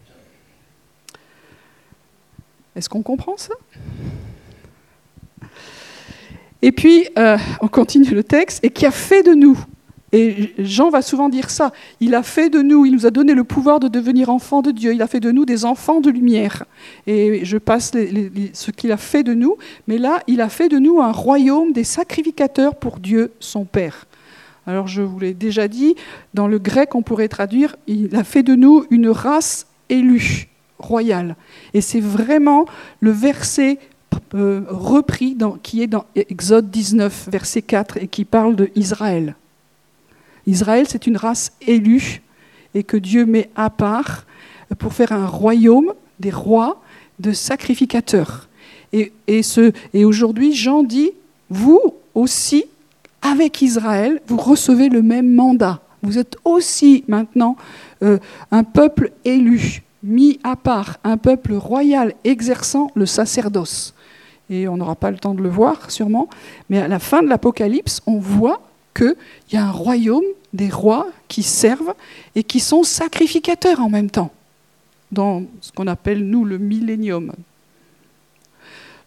Est-ce qu'on comprend ça? Et puis, euh, on continue le texte. Et qui a fait de nous et Jean va souvent dire ça. Il a fait de nous, il nous a donné le pouvoir de devenir enfants de Dieu. Il a fait de nous des enfants de lumière. Et je passe ce qu'il a fait de nous. Mais là, il a fait de nous un royaume des sacrificateurs pour Dieu, son Père. Alors je vous l'ai déjà dit, dans le grec on pourrait traduire, il a fait de nous une race élue, royale. Et c'est vraiment le verset euh, repris qui est dans Exode 19, verset 4, et qui parle d'Israël. Israël, c'est une race élue et que Dieu met à part pour faire un royaume des rois, de sacrificateurs. Et, et aujourd'hui, Jean dit, vous aussi, avec Israël, vous recevez le même mandat. Vous êtes aussi maintenant euh, un peuple élu, mis à part, un peuple royal exerçant le sacerdoce. Et on n'aura pas le temps de le voir sûrement, mais à la fin de l'Apocalypse, on voit qu'il y a un royaume des rois qui servent et qui sont sacrificateurs en même temps, dans ce qu'on appelle, nous, le millénium,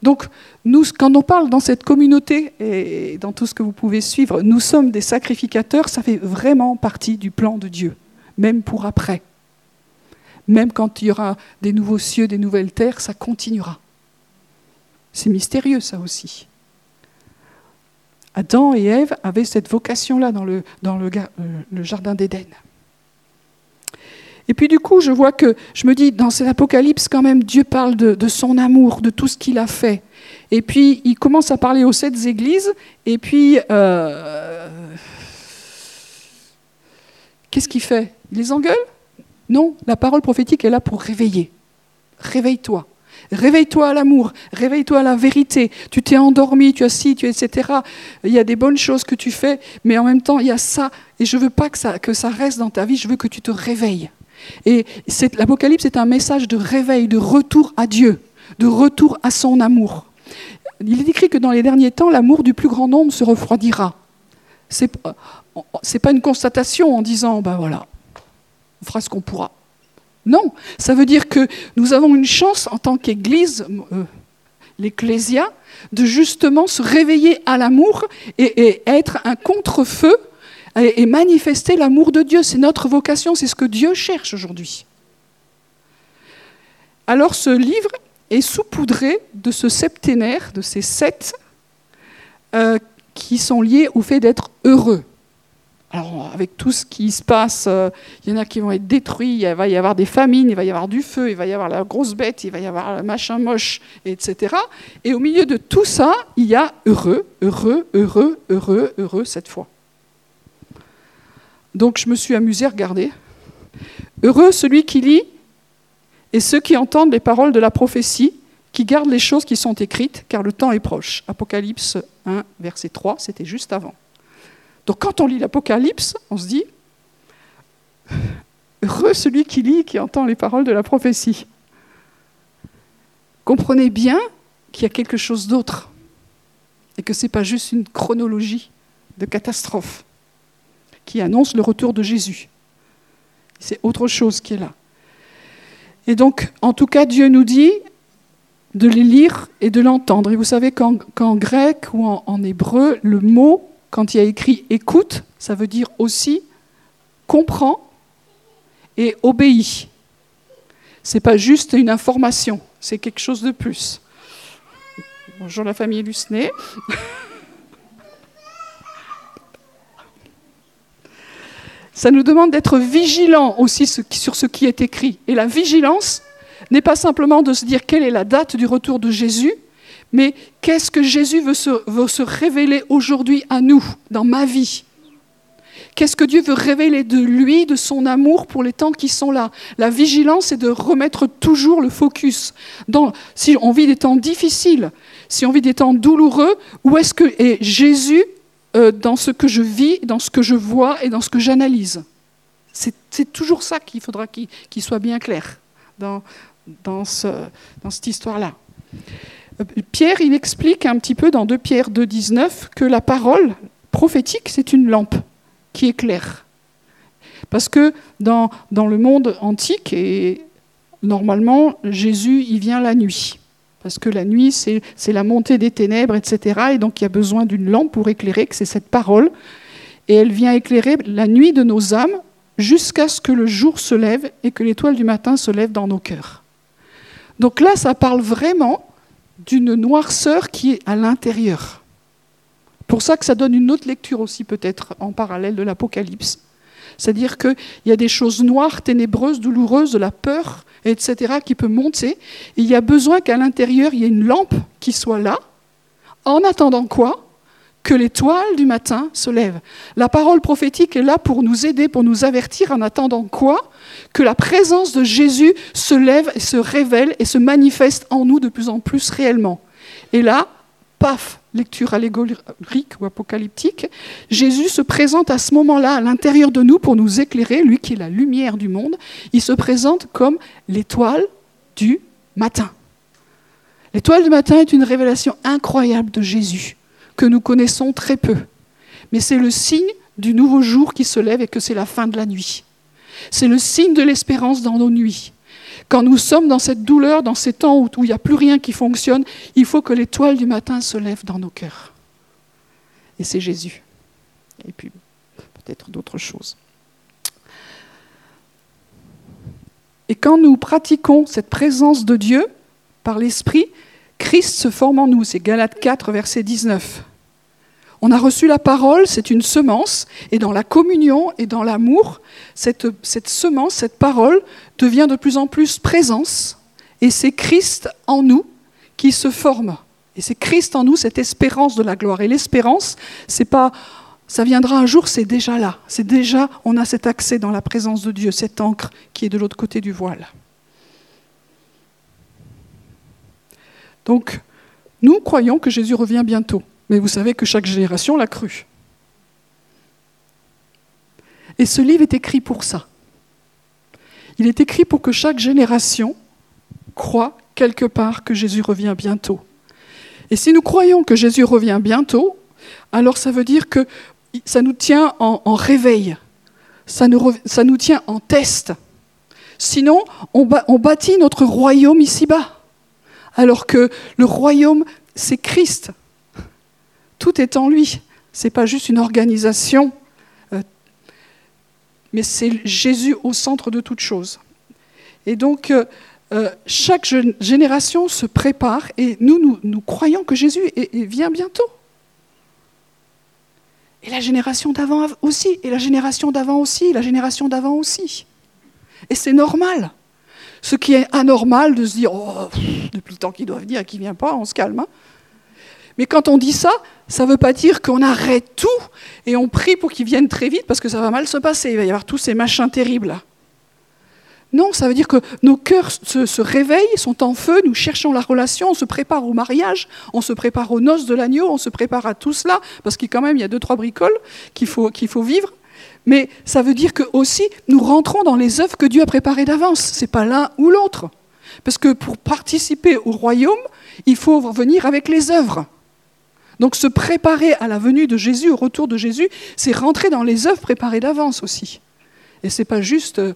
donc, nous, quand on parle dans cette communauté et dans tout ce que vous pouvez suivre, nous sommes des sacrificateurs, ça fait vraiment partie du plan de Dieu, même pour après. Même quand il y aura des nouveaux cieux, des nouvelles terres, ça continuera. C'est mystérieux, ça aussi. Adam et Ève avaient cette vocation-là dans, le, dans le, euh, le jardin d'Éden. Et puis du coup, je vois que, je me dis, dans cet Apocalypse, quand même, Dieu parle de, son amour, de tout ce qu'il a fait. Et puis, il commence à parler aux sept églises, et puis, euh, qu'est-ce qu'il fait? Il les engueule? Non, la parole prophétique est là pour réveiller. Réveille-toi. Réveille-toi à l'amour, réveille-toi à la vérité. Tu t'es endormi, tu as ci, tu etc. Il y a des bonnes choses que tu fais, mais en même temps, il y a ça. Et je veux pas que ça, que ça reste dans ta vie, je veux que tu te réveilles. Et l'Apocalypse est un message de réveil, de retour à Dieu, de retour à son amour. Il est écrit que dans les derniers temps, l'amour du plus grand nombre se refroidira. Ce n'est pas une constatation en disant, ben voilà, on fera ce qu'on pourra. Non, ça veut dire que nous avons une chance en tant qu'Église, euh, l'Ecclésia, de justement se réveiller à l'amour et, être un contre-feu et, manifester l'amour de Dieu. C'est notre vocation, c'est ce que Dieu cherche aujourd'hui. Alors ce livre est saupoudré de ce septénaire, de ces sept, euh, qui sont liés au fait d'être heureux. Alors, avec tout ce qui se passe, euh, il y en a qui vont être détruits, il va y avoir des famines, il va y avoir du feu, il va y avoir la grosse bête, il va y avoir le machin moche, etc. Et au milieu de tout ça, il y a heureux, heureux, heureux, heureux, heureux cette fois. Donc je me suis amusée à regarder. Heureux celui qui lit et ceux qui entendent les paroles de la prophétie, qui gardent les choses qui sont écrites, car le temps est proche. Apocalypse 1, verset 3, c'était juste avant. Donc quand on lit l'Apocalypse, on se dit, heureux celui qui lit, qui entend les paroles de la prophétie. Comprenez bien qu'il y a quelque chose d'autre et que ce n'est pas juste une chronologie de catastrophe qui annonce le retour de Jésus. C'est autre chose qui est là. Et donc, en tout cas, Dieu nous dit de les lire et de l'entendre. Et vous savez qu'en grec ou en hébreu, le mot quand il y a écrit écoute, ça veut dire aussi comprend et obéit. Ce n'est pas juste une information, c'est quelque chose de plus. Bonjour la famille Lucenay. <laughs> Ça nous demande d'être vigilants aussi sur ce qui est écrit. Et la vigilance n'est pas simplement de se dire quelle est la date du retour de Jésus, mais qu'est-ce que Jésus veut se, révéler aujourd'hui à nous, dans ma vie? Qu'est-ce que Dieu veut révéler de lui, de son amour pour les temps qui sont là? La vigilance est de remettre toujours le focus. si on vit des temps difficiles, si on vit des temps douloureux, où est-ce que est Jésus euh, dans ce que je vis, dans ce que je vois et dans ce que j'analyse? C'est toujours ça qu'il faudra qu'il soit bien clair dans, dans cette histoire-là. Pierre, il explique un petit peu dans 2 Pierre 2, 19 que la parole prophétique, c'est une lampe qui éclaire. Parce que dans, dans le monde antique, et normalement, Jésus, il vient la nuit. Parce que la nuit, c'est la montée des ténèbres, etc. Et donc, il y a besoin d'une lampe pour éclairer, que c'est cette parole. Et elle vient éclairer la nuit de nos âmes jusqu'à ce que le jour se lève et que l'étoile du matin se lève dans nos cœurs. Donc là, ça parle vraiment d'une noirceur qui est à l'intérieur. Pour ça que ça donne une autre lecture aussi peut-être en parallèle de l'Apocalypse. C'est-à-dire qu'il y a des choses noires, ténébreuses, douloureuses, de la peur, etc., qui peut monter. Il y a besoin qu'à l'intérieur, il y ait une lampe qui soit là. En attendant quoi? Que l'étoile du matin se lève. La parole prophétique est là pour nous aider, pour nous avertir. En attendant quoi? Que la présence de Jésus se lève et se révèle et se manifeste en nous de plus en plus réellement. Et là, paf, lecture allégorique ou apocalyptique, Jésus se présente à ce moment-là à l'intérieur de nous pour nous éclairer, lui qui est la lumière du monde, il se présente comme l'étoile du matin. L'étoile du matin est une révélation incroyable de Jésus, que nous connaissons très peu. Mais c'est le signe du nouveau jour qui se lève et que c'est la fin de la nuit. C'est le signe de l'espérance dans nos nuits. Quand nous sommes dans cette douleur, dans ces temps où il n'y a plus rien qui fonctionne, il faut que l'étoile du matin se lève dans nos cœurs. Et c'est Jésus. Et puis peut-être d'autres choses. Et quand nous pratiquons cette présence de Dieu par l'Esprit, Christ se forme en nous. C'est Galates 4, verset 19. On a reçu la parole, c'est une semence, et dans la communion et dans l'amour, cette, semence, cette parole devient de plus en plus présence, et c'est Christ en nous qui se forme. Et c'est Christ en nous, cette espérance de la gloire. Et l'espérance, c'est pas ça viendra un jour, c'est déjà là. C'est déjà, on a cet accès dans la présence de Dieu, cette encre qui est de l'autre côté du voile. Donc, nous croyons que Jésus revient bientôt. Mais vous savez que chaque génération l'a cru. Et ce livre est écrit pour ça. Il est écrit pour que chaque génération croit quelque part que Jésus revient bientôt. Et si nous croyons que Jésus revient bientôt, alors ça veut dire que ça nous tient en, réveil, ça nous, tient en test. Sinon, on, on bâtit notre royaume ici-bas, alors que le royaume, c'est Christ. Tout est en lui. Ce n'est pas juste une organisation, euh, mais c'est Jésus au centre de toute chose. Et donc, euh, euh, chaque génération se prépare et nous, nous, croyons que Jésus vient bientôt. Et la génération d'avant aussi, et la génération d'avant aussi, et la génération d'avant aussi. Et c'est normal. Ce qui est anormal de se dire, oh, depuis le temps qu'il doit venir et qu'il ne vient pas, on se calme. Hein. Mais quand on dit ça, ça ne veut pas dire qu'on arrête tout et on prie pour qu'il vienne très vite parce que ça va mal se passer. Il va y avoir tous ces machins terribles. Non, ça veut dire que nos cœurs se, réveillent, sont en feu, nous cherchons la relation, on se prépare au mariage, on se prépare aux noces de l'agneau, on se prépare à tout cela, parce qu'il quand même il y a deux, trois bricoles qu'il faut, qu'il faut vivre. Mais ça veut dire que aussi nous rentrons dans les œuvres que Dieu a préparées d'avance. Ce n'est pas l'un ou l'autre. Parce que pour participer au royaume, il faut venir avec les œuvres. Donc se préparer à la venue de Jésus, au retour de Jésus, c'est rentrer dans les œuvres préparées d'avance aussi. Et ce n'est pas juste euh,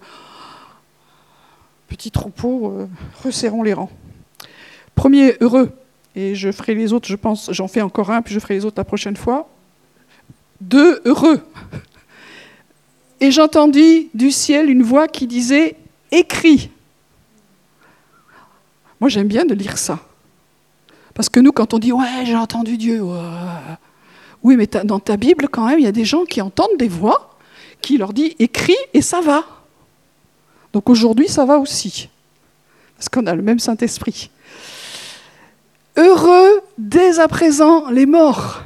petit troupeau, euh, resserrons les rangs. Premier, heureux. Et je ferai les autres, je pense, j'en fais encore un, puis je ferai les autres la prochaine fois. Deux, heureux. Et j'entendis du ciel une voix qui disait Écris. Moi, j'aime bien de lire ça. Parce que nous, quand on dit Ouais, j'ai entendu Dieu, oui, mais dans ta Bible, quand même, il y a des gens qui entendent des voix qui leur disent Écris et ça va. Donc aujourd'hui, ça va aussi, parce qu'on a le même Saint-Esprit. Heureux dès à présent les morts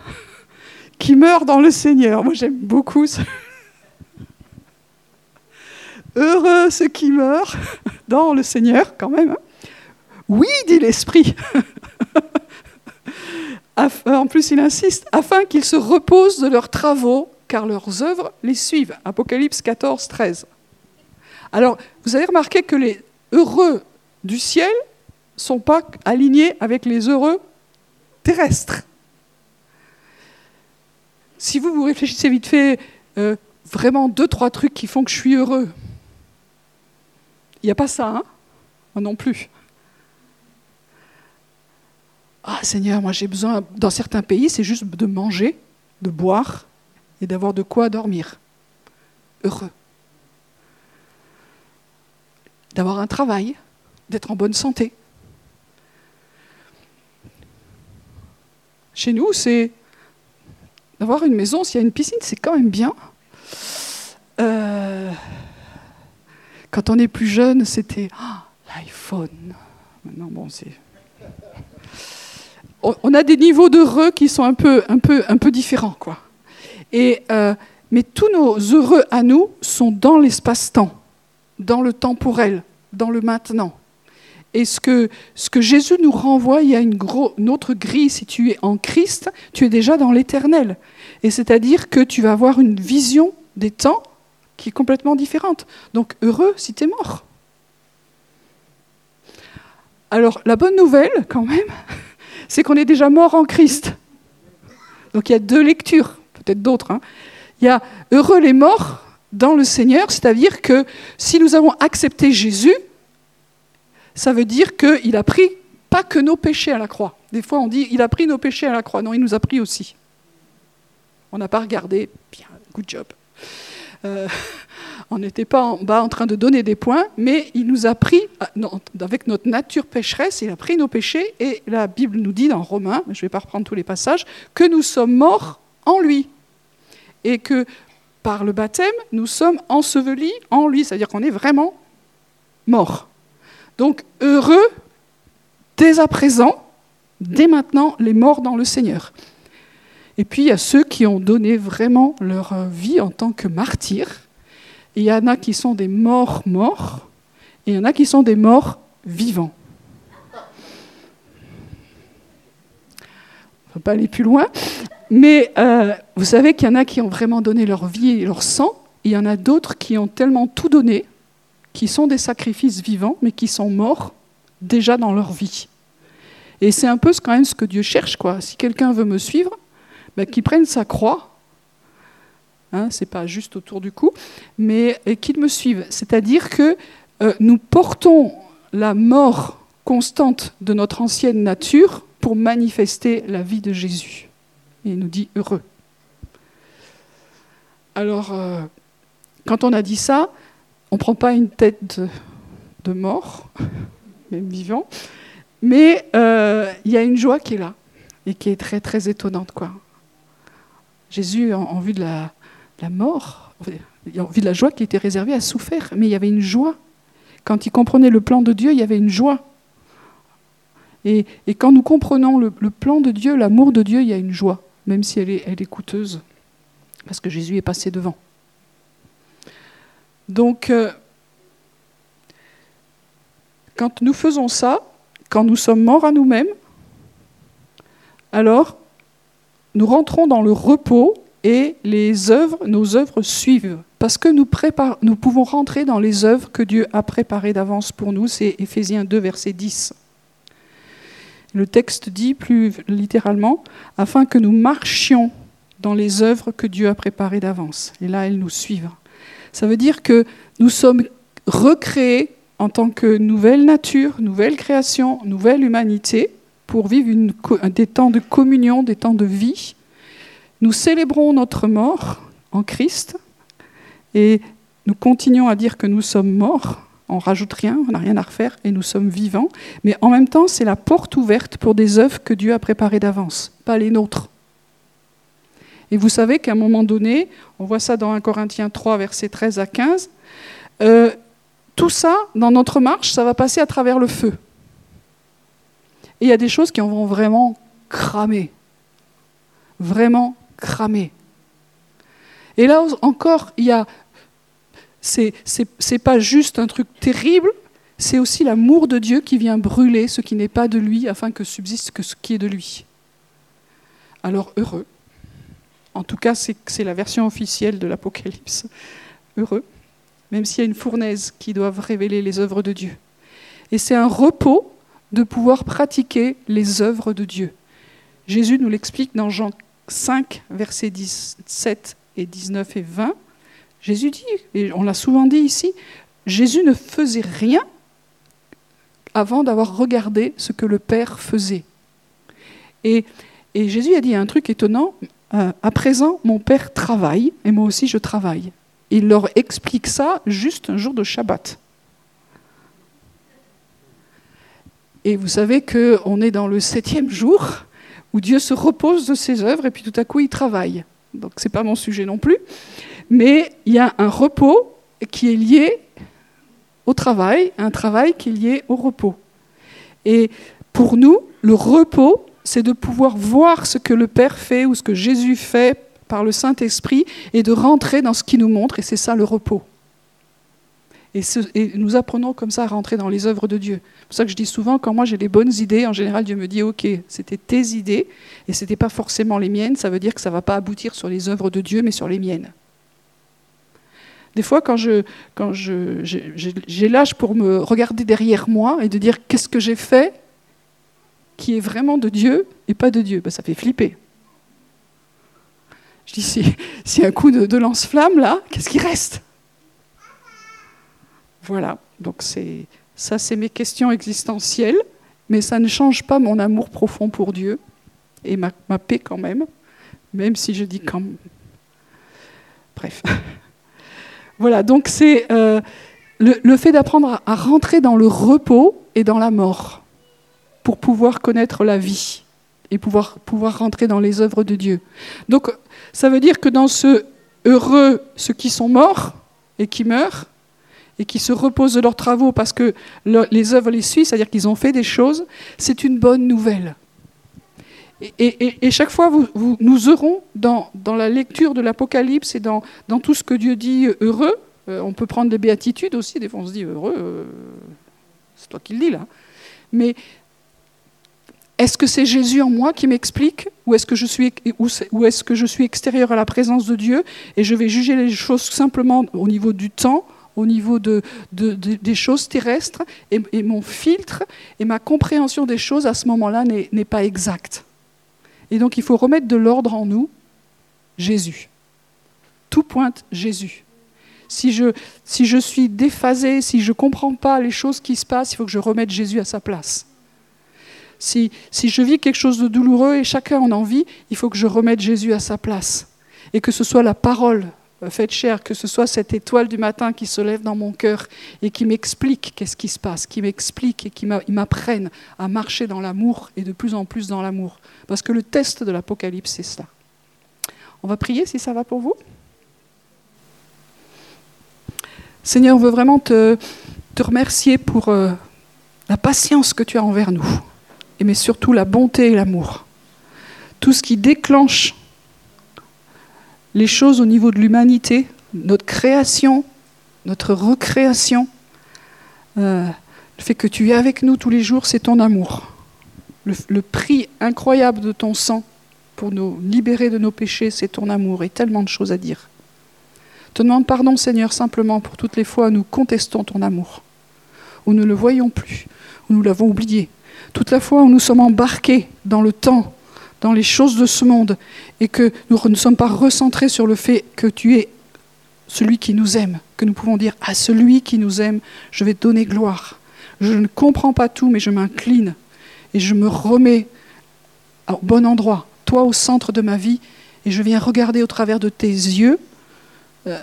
qui meurent dans le Seigneur. Moi, j'aime beaucoup ça. Heureux ceux qui meurent dans le Seigneur, quand même. Hein. Oui, dit l'Esprit. <laughs> en plus, il insiste, afin qu'ils se reposent de leurs travaux, car leurs œuvres les suivent. Apocalypse 14, 13. Alors, vous avez remarqué que les heureux du ciel ne sont pas alignés avec les heureux terrestres. Si vous vous réfléchissez vite fait, euh, vraiment deux, trois trucs qui font que je suis heureux, il n'y a pas ça, hein non plus. Ah Seigneur, moi j'ai besoin, dans certains pays, c'est juste de manger, de boire et d'avoir de quoi dormir. Heureux d'avoir un travail, d'être en bonne santé. Chez nous, c'est d'avoir une maison, s'il y a une piscine, c'est quand même bien. Euh, quand on est plus jeune, c'était ah, l'iPhone. Maintenant, bon, c'est. On a des niveaux d'heureux qui sont un peu, un peu, un peu différents, quoi. Et, euh, mais tous nos heureux à nous sont dans l'espace-temps dans le temporel, dans le maintenant. Et ce que, ce que Jésus nous renvoie, il y a une, autre grille, si tu es en Christ, tu es déjà dans l'éternel. Et c'est-à-dire que tu vas avoir une vision des temps qui est complètement différente. Donc heureux si tu es mort. Alors la bonne nouvelle, quand même, c'est qu'on est déjà mort en Christ. Donc il y a deux lectures, peut-être d'autres. Hein. Il y a heureux les morts dans le Seigneur, c'est-à-dire que si nous avons accepté Jésus, ça veut dire qu'il a pris pas que nos péchés à la croix. Des fois on dit il a pris nos péchés à la croix. Non, il nous a pris aussi. On n'a pas regardé, bien, good job. Euh, on n'était pas en bas en train de donner des points, mais il nous a pris, euh, avec notre nature pécheresse, il a pris nos péchés, et la Bible nous dit dans Romains, je ne vais pas reprendre tous les passages, que nous sommes morts en lui. Et que par le baptême, nous sommes ensevelis en lui, c'est-à-dire qu'on est vraiment morts. Donc heureux dès à présent, dès maintenant, les morts dans le Seigneur. Et puis il y a ceux qui ont donné vraiment leur vie en tant que martyrs. Il y en a qui sont des morts morts, et il y en a qui sont des morts vivants. On ne va pas aller plus loin, mais euh, vous savez qu'il y en a qui ont vraiment donné leur vie et leur sang, il y en a d'autres qui ont tellement tout donné, qui sont des sacrifices vivants, mais qui sont morts déjà dans leur vie. Et c'est un peu quand même ce que Dieu cherche, quoi. Si quelqu'un veut me suivre, ben, qu'il prenne sa croix, hein, c'est pas juste autour du cou, mais qu'il me suive. C'est-à-dire que euh, nous portons la mort constante de notre ancienne nature pour manifester la vie de Jésus. Et il nous dit heureux. Alors, euh, quand on a dit ça, on ne prend pas une tête de, mort, <laughs> même vivant, mais euh, il y a une joie qui est là et qui est très très étonnante. quoi. Jésus, en, vue de la, mort, en vue de la joie qui était réservée, a souffert, mais il y avait une joie. Quand il comprenait le plan de Dieu, il y avait une joie. Et, quand nous comprenons le, plan de Dieu, l'amour de Dieu, il y a une joie, même si elle est, elle est coûteuse, parce que Jésus est passé devant. Donc, euh, quand nous faisons ça, quand nous sommes morts à nous-mêmes, alors nous rentrons dans le repos et les œuvres, nos œuvres suivent. Parce que nous, pouvons rentrer dans les œuvres que Dieu a préparées d'avance pour nous. C'est Éphésiens 2, verset 10. Le texte dit plus littéralement, afin que nous marchions dans les œuvres que Dieu a préparées d'avance. Et là, elles nous suivent. Ça veut dire que nous sommes recréés en tant que nouvelle nature, nouvelle création, nouvelle humanité, pour vivre des temps de communion, des temps de vie. Nous célébrons notre mort en Christ et nous continuons à dire que nous sommes morts. On rajoute rien, on n'a rien à refaire et nous sommes vivants. Mais en même temps, c'est la porte ouverte pour des œuvres que Dieu a préparées d'avance, pas les nôtres. Et vous savez qu'à un moment donné, on voit ça dans 1 Corinthiens 3, versets 13 à 15, euh, tout ça, dans notre marche, ça va passer à travers le feu. Et il y a des choses qui vont vraiment cramer. Vraiment cramer. Et là encore, il y a. C'est, pas juste un truc terrible, c'est aussi l'amour de Dieu qui vient brûler ce qui n'est pas de lui afin que subsiste que ce qui est de lui. Alors heureux. En tout cas, c'est, la version officielle de l'Apocalypse. Heureux. Même s'il y a une fournaise qui doit révéler les œuvres de Dieu. Et c'est un repos de pouvoir pratiquer les œuvres de Dieu. Jésus nous l'explique dans Jean 5, versets 17 et 19 et 20. Jésus dit, et on l'a souvent dit ici, Jésus ne faisait rien avant d'avoir regardé ce que le Père faisait. Et, Jésus a dit un truc étonnant, euh, à présent mon Père travaille et moi aussi je travaille. Il leur explique ça juste un jour de Shabbat. Et vous savez qu'on est dans le septième jour où Dieu se repose de ses œuvres et puis tout à coup il travaille. Donc ce n'est pas mon sujet non plus. Mais il y a un repos qui est lié au travail, un travail qui est lié au repos. Et pour nous, le repos, c'est de pouvoir voir ce que le Père fait ou ce que Jésus fait par le Saint-Esprit et de rentrer dans ce qu'il nous montre, et c'est ça le repos. Et, nous apprenons comme ça à rentrer dans les œuvres de Dieu. C'est pour ça que je dis souvent, quand moi j'ai des bonnes idées, en général Dieu me dit, ok, c'était tes idées, et ce n'était pas forcément les miennes, ça veut dire que ça ne va pas aboutir sur les œuvres de Dieu, mais sur les miennes. Des fois, quand j'ai l'âge pour me regarder derrière moi et de dire qu'est-ce que j'ai fait qui est vraiment de Dieu et pas de Dieu, ben, ça fait flipper. Je dis, si, un coup de, de lance-flamme là, qu'est-ce qui reste? Voilà, donc c'est ça, c'est mes questions existentielles, mais ça ne change pas mon amour profond pour Dieu et ma, paix quand même, même si je dis quand. Bref. <laughs> voilà, donc c'est euh, le, fait d'apprendre à, rentrer dans le repos et dans la mort pour pouvoir connaître la vie. et pouvoir, pouvoir rentrer dans les œuvres de Dieu. Donc ça veut dire que dans ce heureux, ceux qui sont morts et qui meurent, et qui se reposent de leurs travaux parce que les œuvres les suivent, c'est-à-dire qu'ils ont fait des choses, c'est une bonne nouvelle. Et, chaque fois, nous aurons dans, la lecture de l'Apocalypse et dans, tout ce que Dieu dit heureux, euh, on peut prendre les béatitudes aussi, des fois on se dit heureux, euh, c'est toi qui le dis là. Mais est-ce que c'est Jésus en moi qui m'explique ou est-ce que je suis extérieur à la présence de Dieu et je vais juger les choses simplement au niveau du temps, au niveau de, des choses terrestres et, mon filtre et ma compréhension des choses à ce moment-là n'est pas exacte. Et donc il faut remettre de l'ordre en nous, Jésus. Tout pointe Jésus. Si je, si je suis déphasé, si je ne comprends pas les choses qui se passent, il faut que je remette Jésus à sa place. Si, si je vis quelque chose de douloureux et chacun en envie, il faut que je remette Jésus à sa place. Et que ce soit la parole faite chair, que ce soit cette étoile du matin qui se lève dans mon cœur et qui m'explique qu'est-ce qui se passe, qui m'explique et qui m'apprenne à marcher dans l'amour et de plus en plus dans l'amour. Parce que le test de l'Apocalypse, c'est cela. On va prier si ça va pour vous. Seigneur, on veut vraiment te, remercier pour euh, la patience que tu as envers nous, mais surtout la bonté et l'amour. Tout ce qui déclenche les choses au niveau de l'humanité, notre création, notre recréation, euh, le fait que tu es avec nous tous les jours, c'est ton amour. Le, prix incroyable de ton sang pour nous libérer de nos péchés, c'est ton amour. Et tellement de choses à dire. Te demande pardon, Seigneur, simplement pour toutes les fois où nous contestons ton amour, où nous ne le voyons plus, où nous l'avons oublié, toute la fois où nous sommes embarqués dans le temps, dans les choses de ce monde, et que nous ne sommes pas recentrés sur le fait que tu es celui qui nous aime, que nous pouvons dire à celui qui nous aime, je vais donner gloire. Je ne comprends pas tout, mais je m'incline et je me remets au bon endroit, toi au centre de ma vie, et je viens regarder au travers de tes yeux euh,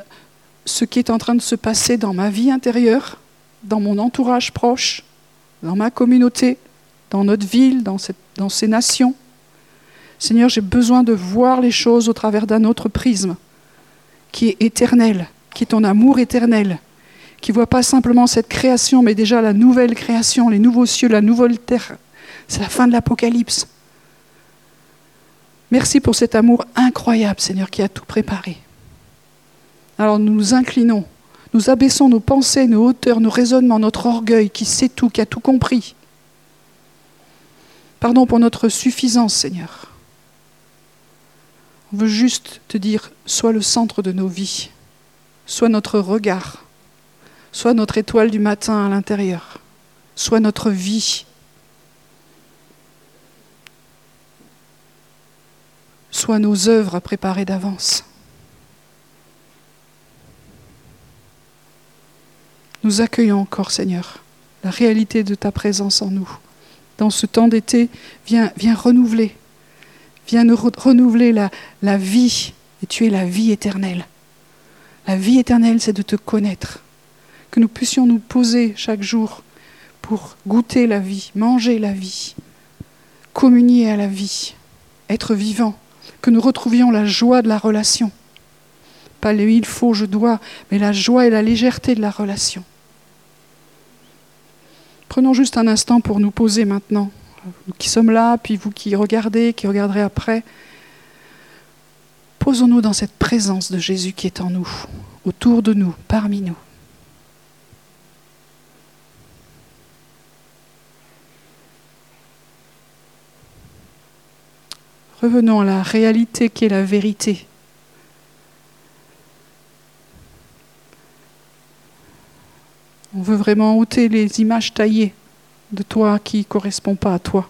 ce qui est en train de se passer dans ma vie intérieure, dans mon entourage proche, dans ma communauté, dans notre ville, dans, dans ces nations. Seigneur, j'ai besoin de voir les choses au travers d'un autre prisme, qui est éternel, qui est ton amour éternel, qui ne voit pas simplement cette création, mais déjà la nouvelle création, les nouveaux cieux, la nouvelle terre, c'est la fin de l'Apocalypse. Merci pour cet amour incroyable, Seigneur, qui a tout préparé. Alors nous nous inclinons, nous abaissons nos pensées, nos hauteurs, nos raisonnements, notre orgueil qui sait tout, qui a tout compris. Pardon pour notre suffisance, Seigneur. On veut juste te dire, sois le centre de nos vies, sois notre regard, sois notre étoile du matin à l'intérieur, sois notre vie, soient nos œuvres préparées d'avance. Nous accueillons encore, Seigneur, la réalité de ta présence en nous. Dans ce temps d'été, viens, viens renouveler, viens renouveler la, la vie, et tu es la vie éternelle. La vie éternelle, c'est de te connaître, que nous puissions nous poser chaque jour pour goûter la vie, manger la vie, communier à la vie, être vivant que nous retrouvions la joie de la relation. Pas le il faut, je dois, mais la joie et la légèreté de la relation. Prenons juste un instant pour nous poser maintenant, qui sommes là, puis vous qui regardez, qui regarderez après. Posons-nous dans cette présence de Jésus qui est en nous, autour de nous, parmi nous. Revenons à la réalité qui est la vérité. On veut vraiment ôter les images taillées de toi qui ne correspondent pas à toi.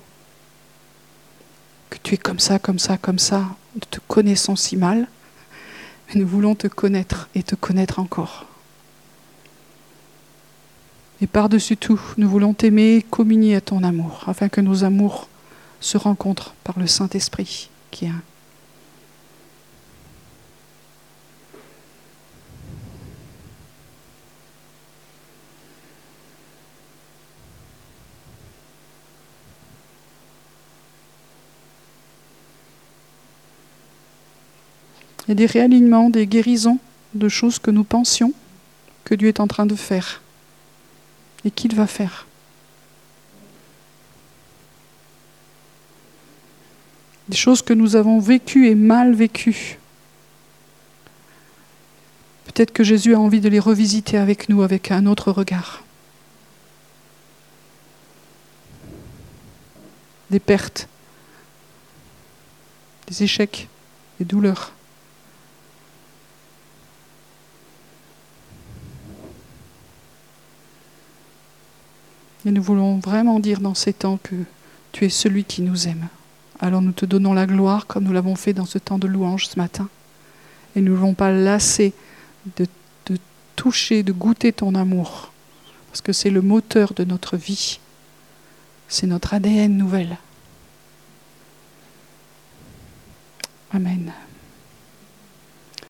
Que tu es comme ça, comme ça, comme ça. Nous te connaissons si mal, mais nous voulons te connaître et te connaître encore. Et par-dessus tout, nous voulons t'aimer communier à ton amour, afin que nos amours se rencontre par le Saint-Esprit qui est un. Des réalignements, des guérisons de choses que nous pensions que Dieu est en train de faire et qu'il va faire. Des choses que nous avons vécues et mal vécues. Peut-être que Jésus a envie de les revisiter avec nous avec un autre regard. Des pertes, des échecs, des douleurs. Et nous voulons vraiment dire dans ces temps que tu es celui qui nous aime. Alors nous te donnons la gloire comme nous l'avons fait dans ce temps de louange ce matin. Et nous ne voulons pas lasser de, de toucher, de goûter ton amour. Parce que c'est le moteur de notre vie. C'est notre ADN nouvelle. Amen.